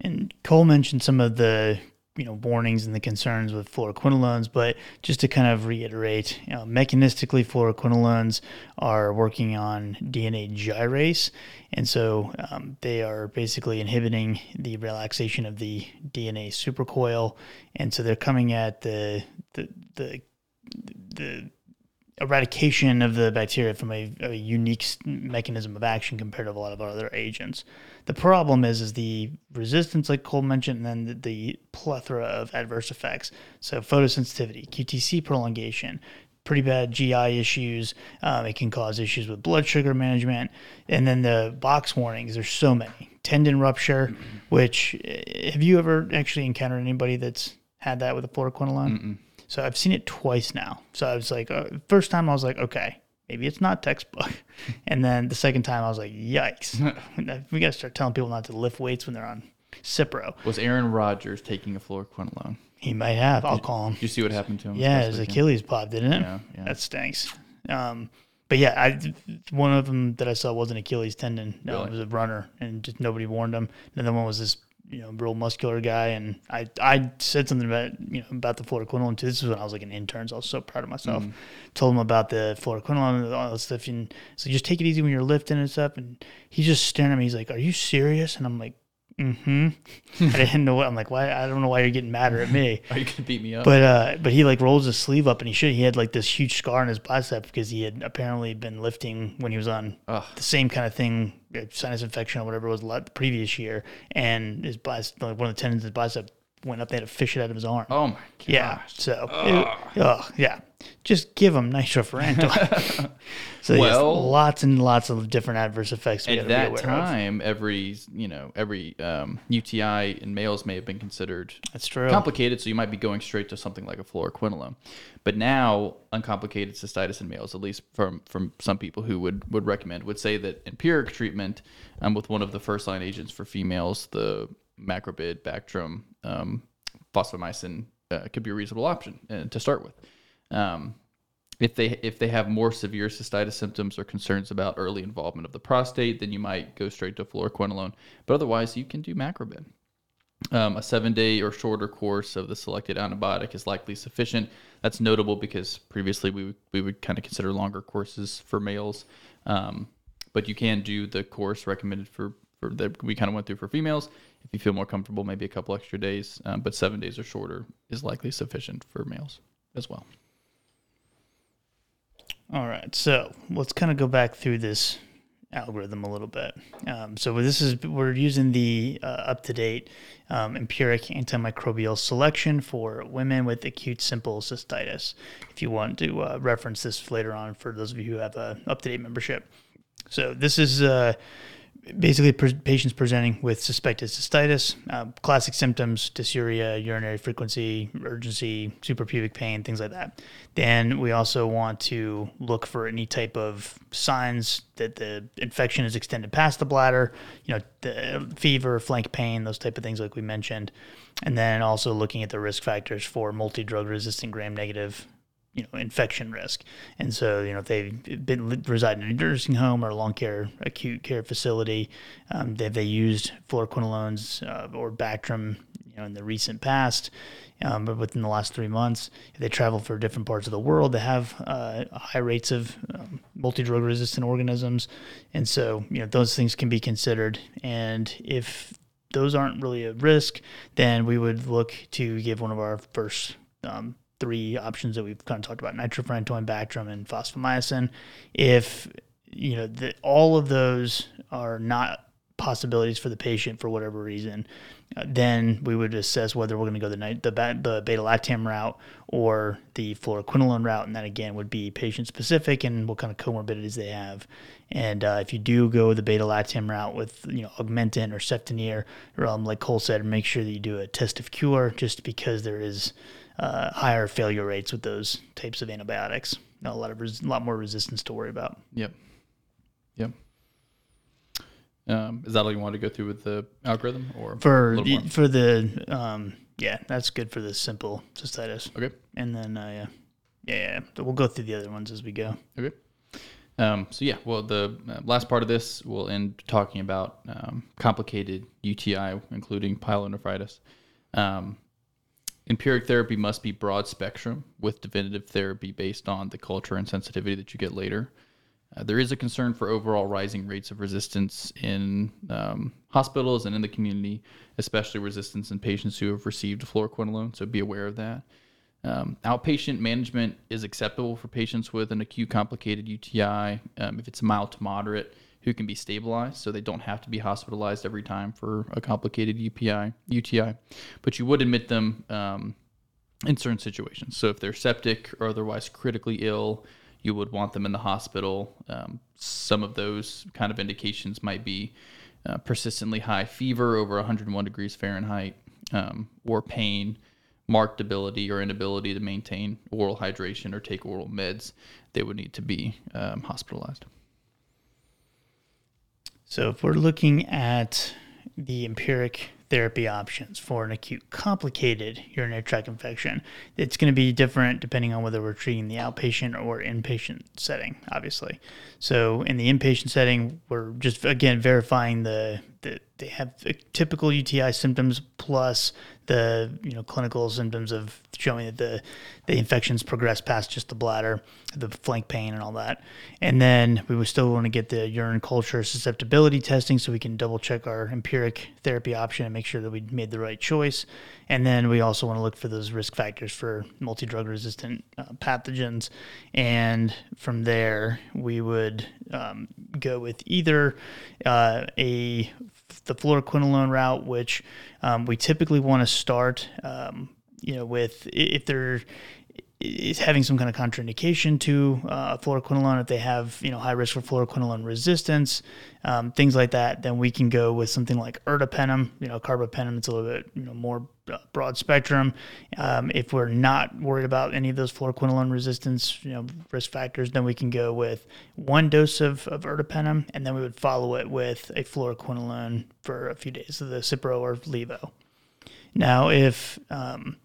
And Cole mentioned some of the you know warnings and the concerns with fluoroquinolones, but just to kind of reiterate, you know, mechanistically, fluoroquinolones are working on DNA gyrase, and so um, they are basically inhibiting the relaxation of the DNA supercoil, and so they're coming at the the the the eradication of the bacteria from a, a, unique mechanism of action compared to a lot of other agents. The problem is is the resistance, like Cole mentioned, and then the, plethora of adverse effects. So photosensitivity, QTC prolongation, pretty bad GI issues. Um, it can cause issues with blood sugar management, and then the box warnings. There's so many tendon rupture, mm-hmm. which eh, have you ever actually encountered anybody that's had that with a fluoroquinolone? Mm-mm. So I've seen it twice now. So I was like, uh, first time I was like, okay, maybe it's not textbook. [LAUGHS] And then the second time I was like, yikes. [LAUGHS] we got to start telling people not to lift weights when they're on Cipro. Was Aaron Rodgers taking a fluoroquinolone? He might have. I'll call him. Did you see what happened to him? Yeah, his Achilles popped, didn't it? Yeah, yeah. That stinks. Um, but yeah, I one of them that I saw wasn't Achilles tendon. No, really? it was a runner, and just nobody warned him. And the one was this you know, real muscular guy. And I, I said something about, you know, about the fluoroquinolone too. This was when I was like an intern. So I was so proud of myself. Mm. Told him about the fluoroquinolone and all that stuff. And so just take it easy when you're lifting and stuff. And he's just staring at me. He's like, are you serious? And I'm like, Mm-hmm. [LAUGHS] I didn't know what I'm like. Why? I don't know why you're getting madder at me. [LAUGHS] Are you gonna beat me up? But uh, but he like rolls his sleeve up and he should. He had like this huge scar on his bicep because he had apparently been lifting when he was on Ugh. the same kind of thing, uh, sinus infection or whatever it was the previous year, and his bicep, like one of the tendons of his bicep went up. They had to fish it out of his arm. Oh my god. Yeah. So. It, oh yeah just give them nitrofurantoin. [LAUGHS] [LAUGHS] so well, yes, lots and lots of different adverse effects. at that time, of. every you know every um, UTI in males may have been considered that's true complicated. So you might be going straight to something like a fluoroquinolone. But now, uncomplicated cystitis in males, at least from from some people who would would recommend, would say that empiric treatment um, with one of the first line agents for females, the macrobid, Bactrim, um, fosfomycin, uh, could be a reasonable option uh, to start with. Um, if they if they have more severe cystitis symptoms or concerns about early involvement of the prostate, then you might go straight to fluoroquinolone. But otherwise, you can do macrobid. Um, a seven day or shorter course of the selected antibiotic is likely sufficient. That's notable because previously we, we would kind of consider longer courses for males. Um, but you can do the course recommended for, for that we kind of went through for females. If you feel more comfortable, maybe a couple extra days, um, but seven days or shorter is likely sufficient for males as well. All right, so let's kind of go back through this algorithm a little bit. Um, so this is we're using the uh, UpToDate um, empiric antimicrobial selection for women with acute simple cystitis. If you want to uh, reference this later on, for those of you who have a UpToDate membership. So this is. Uh, basically patients presenting with suspected cystitis, uh, classic symptoms, dysuria, urinary frequency, urgency, suprapubic pain, things like that. Then we also want to look for any type of signs that the infection is extended past the bladder, you know, the fever, flank pain, those type of things like we mentioned. And then also looking at the risk factors for multi-drug resistant gram-negative you know infection risk. And so you know if they've been residing in a nursing home or a long care acute care facility, um, have they used fluoroquinolones uh, or Bactrim you know in the recent past. Um, but within the last three months, they travel for different parts of the world, they have uh, high rates of um, multi-drug resistant organisms, and so you know those things can be considered. And if those aren't really a risk, then we would look to give one of our first um, three options that we've kind of talked about nitrofurantoin, Bactrim, and fosfomycin. If you know that all of those are not possibilities for the patient for whatever reason, uh, then we would assess whether we're going to go the the, the beta lactam route or the fluoroquinolone route, and that again would be patient specific and what kind of comorbidities they have. And uh, if you do go the beta lactam route with you know augmentin or cefdinir, or um, like Cole said, make sure that you do a test of cure, just because there is uh, higher failure rates with those types of antibiotics. a lot of res- a lot more resistance to worry about. Yep. Yep. Um, is that all you want to go through with the algorithm, or for the, for the um, yeah, that's good for the simple cystitis. Okay. And then uh, yeah, yeah, yeah, we'll go through the other ones as we go. Okay. Um, so yeah, well, the uh, last part of this will end talking about um, complicated UTI, including pyelonephritis. Um, Empiric therapy must be broad spectrum, with definitive therapy based on the culture and sensitivity that you get later. Uh, there is a concern for overall rising rates of resistance in um, hospitals and in the community, especially resistance in patients who have received fluoroquinolone. So be aware of that. Um, outpatient management is acceptable for patients with an acute complicated UTI um, if it's mild to moderate who can be stabilized so they don't have to be hospitalized every time for a complicated UPI, UTI. But you would admit them um, in certain situations. So if they're septic or otherwise critically ill, you would want them in the hospital. Um, some of those kind of indications might be uh, persistently high fever over 101 degrees Fahrenheit um, or pain marked ability or inability to maintain oral hydration or take oral meds, they would need to be um, hospitalized. So if we're looking at the empiric therapy options for an acute complicated urinary tract infection, it's going to be different depending on whether we're treating the outpatient or inpatient setting, obviously. So in the inpatient setting, we're just again verifying the that they have typical UTI symptoms plus the you know clinical symptoms of showing that the the infections progress past just the bladder, the flank pain and all that. And then we would still want to get the urine culture susceptibility testing so we can double check our empiric therapy option and make sure that we made the right choice. And then we also want to look for those risk factors for multi-drug resistant uh, pathogens. And from there, we would um, go with either uh, a the fluoroquinolone route, which um, we typically want to start, um, you know, with if they're is having some kind of contraindication to uh, fluoroquinolone, if they have you know high risk for fluoroquinolone resistance, um, things like that, then we can go with something like ertapenem, you know, carbapenem. It's a little bit you know more broad spectrum. Um, if we're not worried about any of those fluoroquinolone resistance you know risk factors, then we can go with one dose of, of ertapenem, and then we would follow it with a fluoroquinolone for a few days of the Cipro or Levo. Now, if um,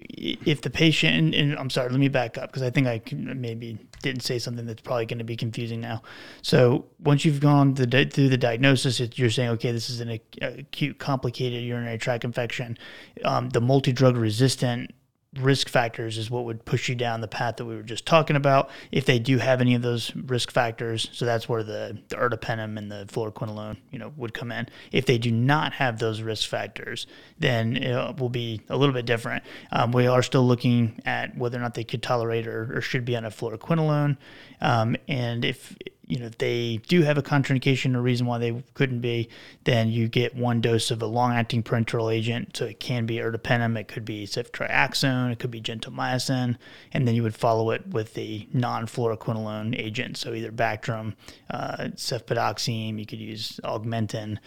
if the patient, and, I'm sorry, let me back up because I think I maybe didn't say something that's probably going to be confusing now. So once you've gone the, through the diagnosis, you're saying, okay, this is an acute, complicated urinary tract infection. Um, the multi-drug resistant risk factors is what would push you down the path that we were just talking about. If they do have any of those risk factors, so that's where the, the ertapenem and the fluoroquinolone, you know, would come in. If they do not have those risk factors, then it will be a little bit different. Um, we are still looking at whether or not they could tolerate or, or should be on a fluoroquinolone, um, and if you know, they do have a contraindication or reason why they couldn't be, then you get one dose of a long-acting parenteral agent. So it can be ertapenem, it could be ceftriaxone, it could be gentamicin, and then you would follow it with the non-fluoroquinolone agent. So either Bactrim, uh, cefpodoxime, you could use Augmentin,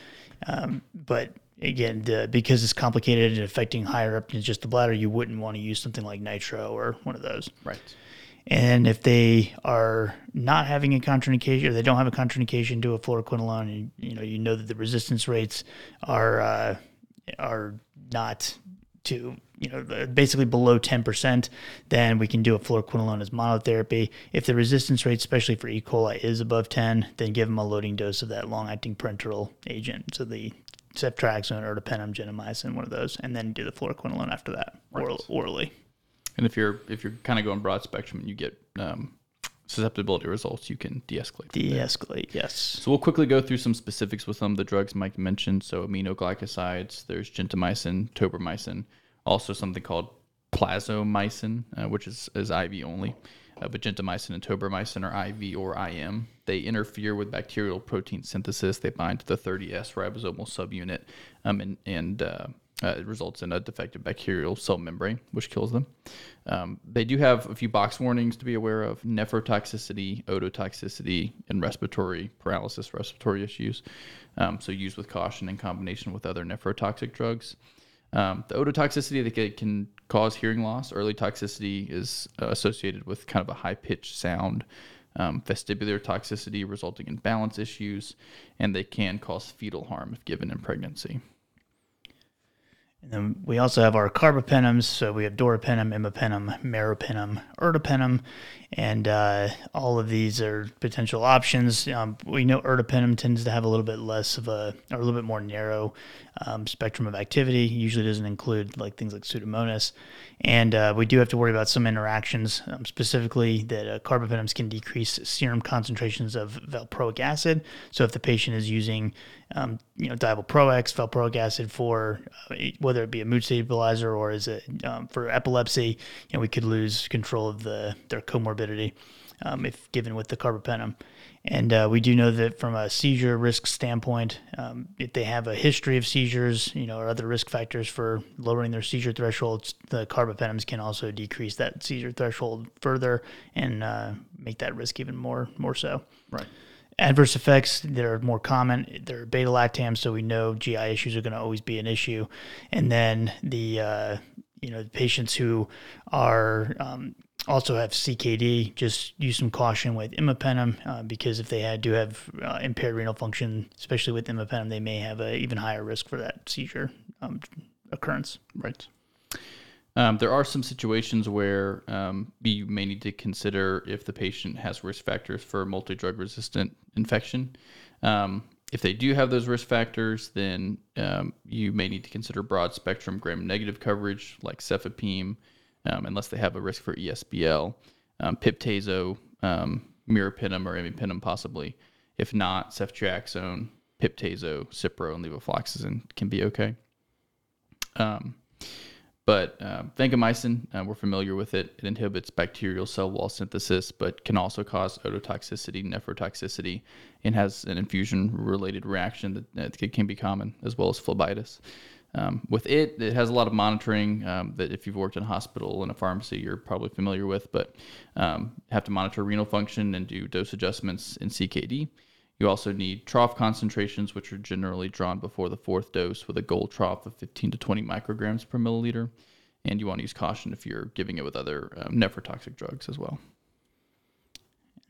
um, but again, the, because it's complicated and affecting higher up than just the bladder, you wouldn't want to use something like nitro or one of those. Right. And if they are not having a contraindication or they don't have a contraindication to a fluoroquinolone, and you know you know that the resistance rates are uh, are not to you know basically below 10%, then we can do a fluoroquinolone as monotherapy. If the resistance rate, especially for E. coli, is above 10, then give them a loading dose of that long-acting parenteral agent. So the ceftriaxone, ertapenem, gentamicin, one of those, and then do the fluoroquinolone after that right. oral, orally. And if you're if you're kind of going broad spectrum and you get um, susceptibility results, you can de-escalate. De-escalate, yes. So we'll quickly go through some specifics with some of the drugs Mike mentioned. So aminoglycosides, there's gentamicin, tobramycin, also something called plazomicin, uh, which is, is IV only. Uh, but gentamicin and tobramycin are IV or IM. They interfere with bacterial protein synthesis. They bind to the 30S ribosomal subunit um, and, and uh, uh, it results in a defective bacterial cell membrane, which kills them. Um, they do have a few box warnings to be aware of nephrotoxicity, ototoxicity, and respiratory paralysis, respiratory issues. Um, so, use with caution in combination with other nephrotoxic drugs. Um, the ototoxicity that can cause hearing loss. Early toxicity is uh, associated with kind of a high pitched sound. Um, vestibular toxicity resulting in balance issues, and they can cause fetal harm if given in pregnancy. And then we also have our carbapenems. So we have doripenem, imipenem, meropenem, ertapenem, and uh, all of these are potential options. Um, we know ertapenem tends to have a little bit less of a, or a little bit more narrow um, spectrum of activity. Usually doesn't include like things like Pseudomonas, and uh, we do have to worry about some interactions, um, specifically that uh, carbapenems can decrease serum concentrations of valproic acid. So if the patient is using, um, you know, divalproex, valproic acid for uh, whether it be a mood stabilizer or is it um, for epilepsy, you know, we could lose control of the their comorbidity um, if given with the carbapenem. And uh, we do know that from a seizure risk standpoint, um, if they have a history of seizures, you know, or other risk factors for lowering their seizure thresholds, the carbapenems can also decrease that seizure threshold further and uh, make that risk even more more so. Right. Adverse effects that are more common, they're beta lactams, so we know GI issues are going to always be an issue. And then the uh, you know patients who are um, also have CKD, just use some caution with imipenem uh, because if they had, do have uh, impaired renal function, especially with imipenem, they may have an even higher risk for that seizure um, occurrence. Right. Um, there are some situations where um, you may need to consider if the patient has risk factors for multi drug resistant infection. Um, if they do have those risk factors, then um, you may need to consider broad spectrum gram negative coverage like cefepime um, unless they have a risk for ESBL, um, Piptazo, um, or imipenem possibly. If not, ceftriaxone, Piptazo, Cipro, and levofloxacin can be okay. Um, but uh, vancomycin, uh, we're familiar with it. It inhibits bacterial cell wall synthesis, but can also cause ototoxicity, nephrotoxicity, and has an infusion-related reaction that, that can be common, as well as phlebitis. Um, with it, it has a lot of monitoring um, that if you've worked in a hospital and a pharmacy, you're probably familiar with, but um, have to monitor renal function and do dose adjustments in CKD. You also need trough concentrations, which are generally drawn before the fourth dose with a goal trough of 15 to 20 micrograms per milliliter. And you want to use caution if you're giving it with other um, nephrotoxic drugs as well.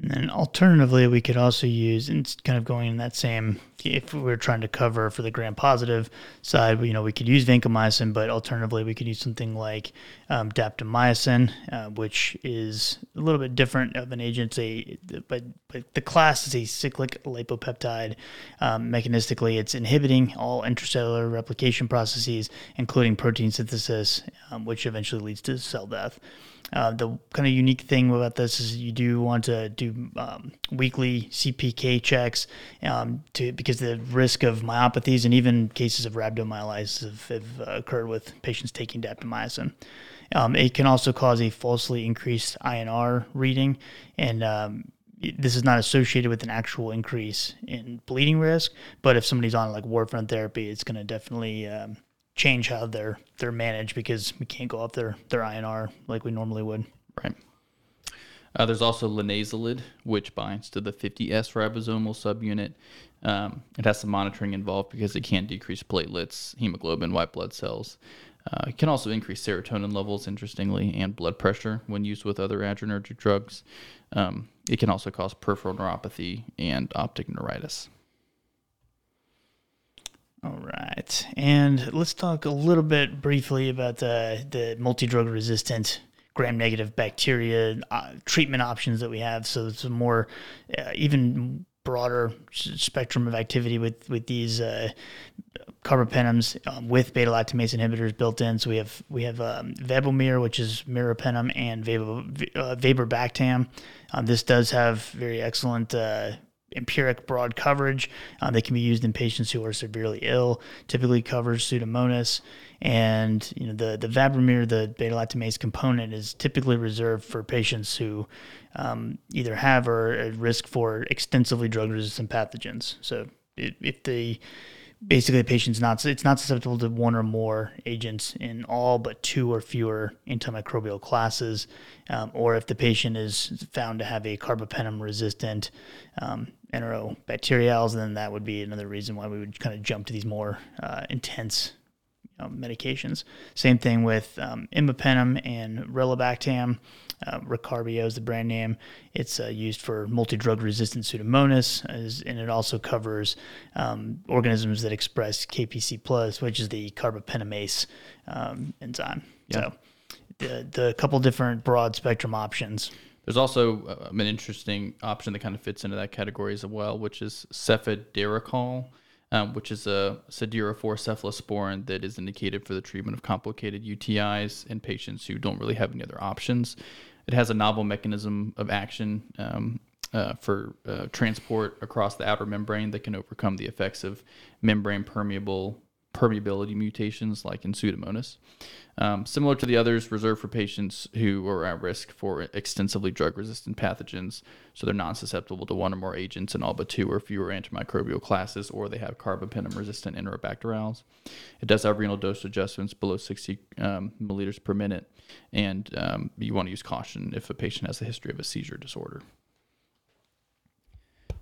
And then alternatively, we could also use, and it's kind of going in that same, if we are trying to cover for the gram positive side, you know, we could use vancomycin, but alternatively, we could use something like um, daptomycin, uh, which is a little bit different of an agent. a, but, but the class is a cyclic lipopeptide. Um, mechanistically, it's inhibiting all intracellular replication processes, including protein synthesis, um, which eventually leads to cell death. Uh, the kind of unique thing about this is you do want to do um, weekly CPK checks um, to because the risk of myopathies and even cases of rhabdomyolysis have, have uh, occurred with patients taking daptomycin. Um, it can also cause a falsely increased INR reading, and um, this is not associated with an actual increase in bleeding risk. But if somebody's on like warfarin therapy, it's going to definitely um, change how they're they're managed because we can't go up their their INR like we normally would. Right. Uh, there's also linezolid, which binds to the 50S ribosomal subunit. Um, it has some monitoring involved because it can decrease platelets, hemoglobin, white blood cells. Uh, it can also increase serotonin levels, interestingly, and blood pressure when used with other adrenergic drugs. Um, it can also cause peripheral neuropathy and optic neuritis. All right, and let's talk a little bit briefly about the the multi drug resistant gram negative bacteria uh, treatment options that we have. So it's a more uh, even broader spectrum of activity with with these uh, carbapenems um, with beta lactamase inhibitors built in. So we have we have um, which is meropenem, and Vab- uh, Um, this does have very excellent uh, empiric broad coverage. Uh, they can be used in patients who are severely ill. Typically covers Pseudomonas, and you know the the Vabomere, the beta lactamase component, is typically reserved for patients who um, either have or at risk for extensively drug resistant pathogens. So if, if the basically the patient's not it's not susceptible to one or more agents in all but two or fewer antimicrobial classes um, or if the patient is found to have a carbapenem resistant um, enterobacteriales then that would be another reason why we would kind of jump to these more uh, intense you know, medications same thing with um, imipenem and relebactam uh, Recarbrio is the brand name. It's uh, used for multi-drug resistant Pseudomonas, as, and it also covers um, organisms that express KPC plus, which is the carbapenemase um, enzyme. Yeah. So the the couple different broad spectrum options. There's also uh, an interesting option that kind of fits into that category as well, which is cefiderocol. Um, which is a siderophore cephalosporin that is indicated for the treatment of complicated UTIs in patients who don't really have any other options. It has a novel mechanism of action um, uh, for uh, transport across the outer membrane that can overcome the effects of membrane permeable permeability mutations like in Pseudomonas. Um, similar to the others, reserved for patients who are at risk for extensively drug resistant pathogens, so they're non susceptible to one or more agents in all but two or fewer antimicrobial classes, or they have carbapenem resistant enterobacterales. It does have renal dose adjustments below 60 um, milliliters per minute, and um, you want to use caution if a patient has a history of a seizure disorder.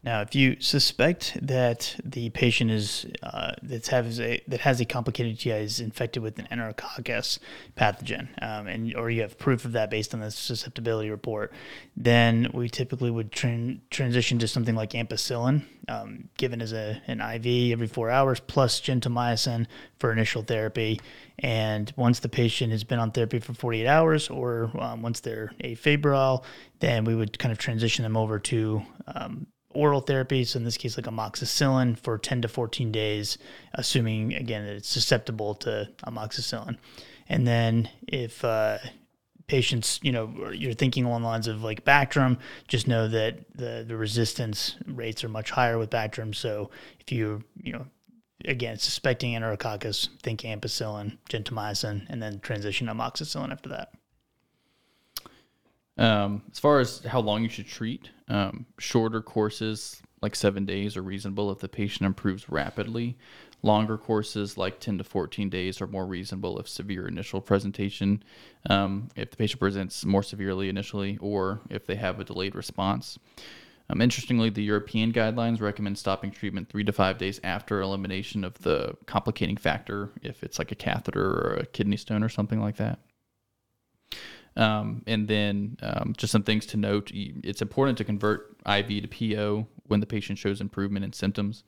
Now, if you suspect that the patient is uh, that has a that has a complicated GI is infected with an enterococcus pathogen, um, and or you have proof of that based on the susceptibility report, then we typically would tran- transition to something like ampicillin, um, given as a an IV every four hours, plus gentamicin for initial therapy. And once the patient has been on therapy for 48 hours, or um, once they're afebrile, then we would kind of transition them over to um, oral therapy, so in this case, like amoxicillin for 10 to 14 days, assuming, again, that it's susceptible to amoxicillin. And then if uh, patients, you know, you're thinking along the lines of like Bactrim, just know that the, the resistance rates are much higher with Bactrim. So if you, you know, again, suspecting enterococcus, think ampicillin, gentamicin, and then transition to amoxicillin after that. Um, as far as how long you should treat, um, shorter courses like seven days are reasonable if the patient improves rapidly. Longer courses like 10 to 14 days are more reasonable if severe initial presentation, um, if the patient presents more severely initially, or if they have a delayed response. Um, interestingly, the European guidelines recommend stopping treatment three to five days after elimination of the complicating factor, if it's like a catheter or a kidney stone or something like that. Um, and then um, just some things to note: it's important to convert IV to PO when the patient shows improvement in symptoms.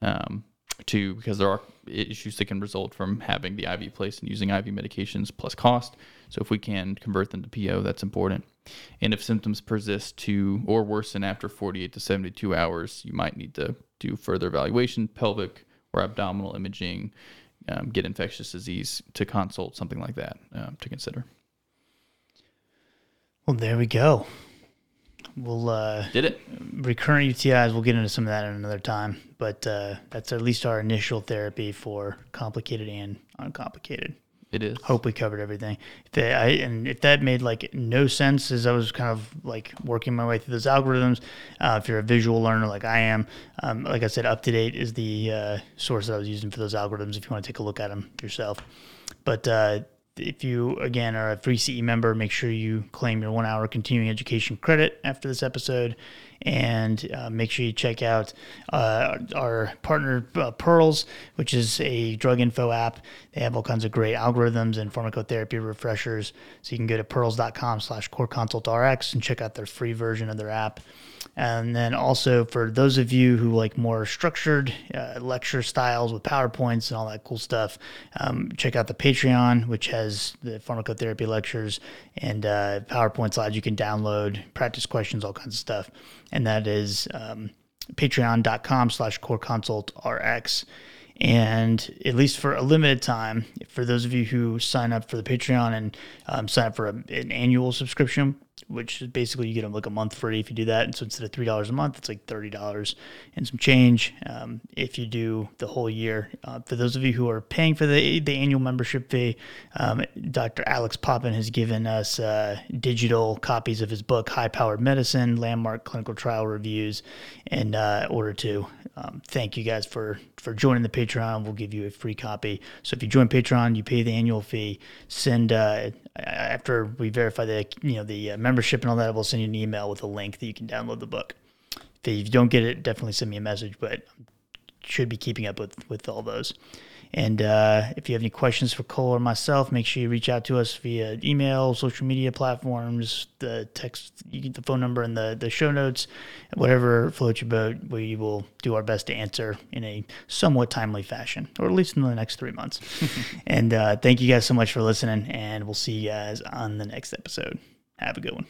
Um, to because there are issues that can result from having the IV placed and using IV medications plus cost. So if we can convert them to PO, that's important. And if symptoms persist to or worsen after 48 to 72 hours, you might need to do further evaluation, pelvic or abdominal imaging, um, get infectious disease to consult, something like that um, to consider. Well, there we go. We'll uh, did it recurrent UTIs. We'll get into some of that in another time, but uh, that's at least our initial therapy for complicated and uncomplicated. It is. Hope we covered everything. If they, I, and if that made like no sense as I was kind of like working my way through those algorithms, uh, if you're a visual learner like I am, um, like I said, UpToDate is the uh, source that I was using for those algorithms. If you want to take a look at them yourself, but uh, if you again are a freeCE member, make sure you claim your one hour continuing education credit after this episode, and uh, make sure you check out uh, our partner uh, Pyrls, which is a drug info app. They have all kinds of great algorithms and pharmacotherapy refreshers. So you can go to pyrls.com/slash core consult rx and check out their free version of their app. And then also for those of you who like more structured uh, lecture styles with PowerPoints and all that cool stuff, um, check out the Patreon, which has the pharmacotherapy lectures and uh, PowerPoint slides you can download, practice questions, all kinds of stuff. And that is um, patreon.com slash core consult rx. And at least for a limited time, for those of you who sign up for the Patreon and um, sign up for a, an annual subscription, which is basically you get them like a month free if you do that. And so instead of three dollars a month, it's like thirty dollars and some change um, if you do the whole year. Uh, for those of you who are paying for the the annual membership fee, um, Dr. Alex Poppen has given us uh, digital copies of his book High Powered Medicine: Landmark Clinical Trial Reviews, in uh, order to um, thank you guys for for joining the Patreon. We'll give you a free copy. So if you join Patreon, you pay the annual fee. Send uh, after we verify the you know the uh, membership and all that. We'll send you an email with a link that you can download the book. If you don't get it, definitely send me a message. But should be keeping up with with all those. And uh, if you have any questions for Cole or myself, make sure you reach out to us via email, social media platforms, the text, you get the phone number in the, the show notes, whatever floats your boat. We will do our best to answer in a somewhat timely fashion, or at least in the next three months. [LAUGHS] and uh, thank you guys so much for listening, and we'll see you guys on the next episode. Have a good one.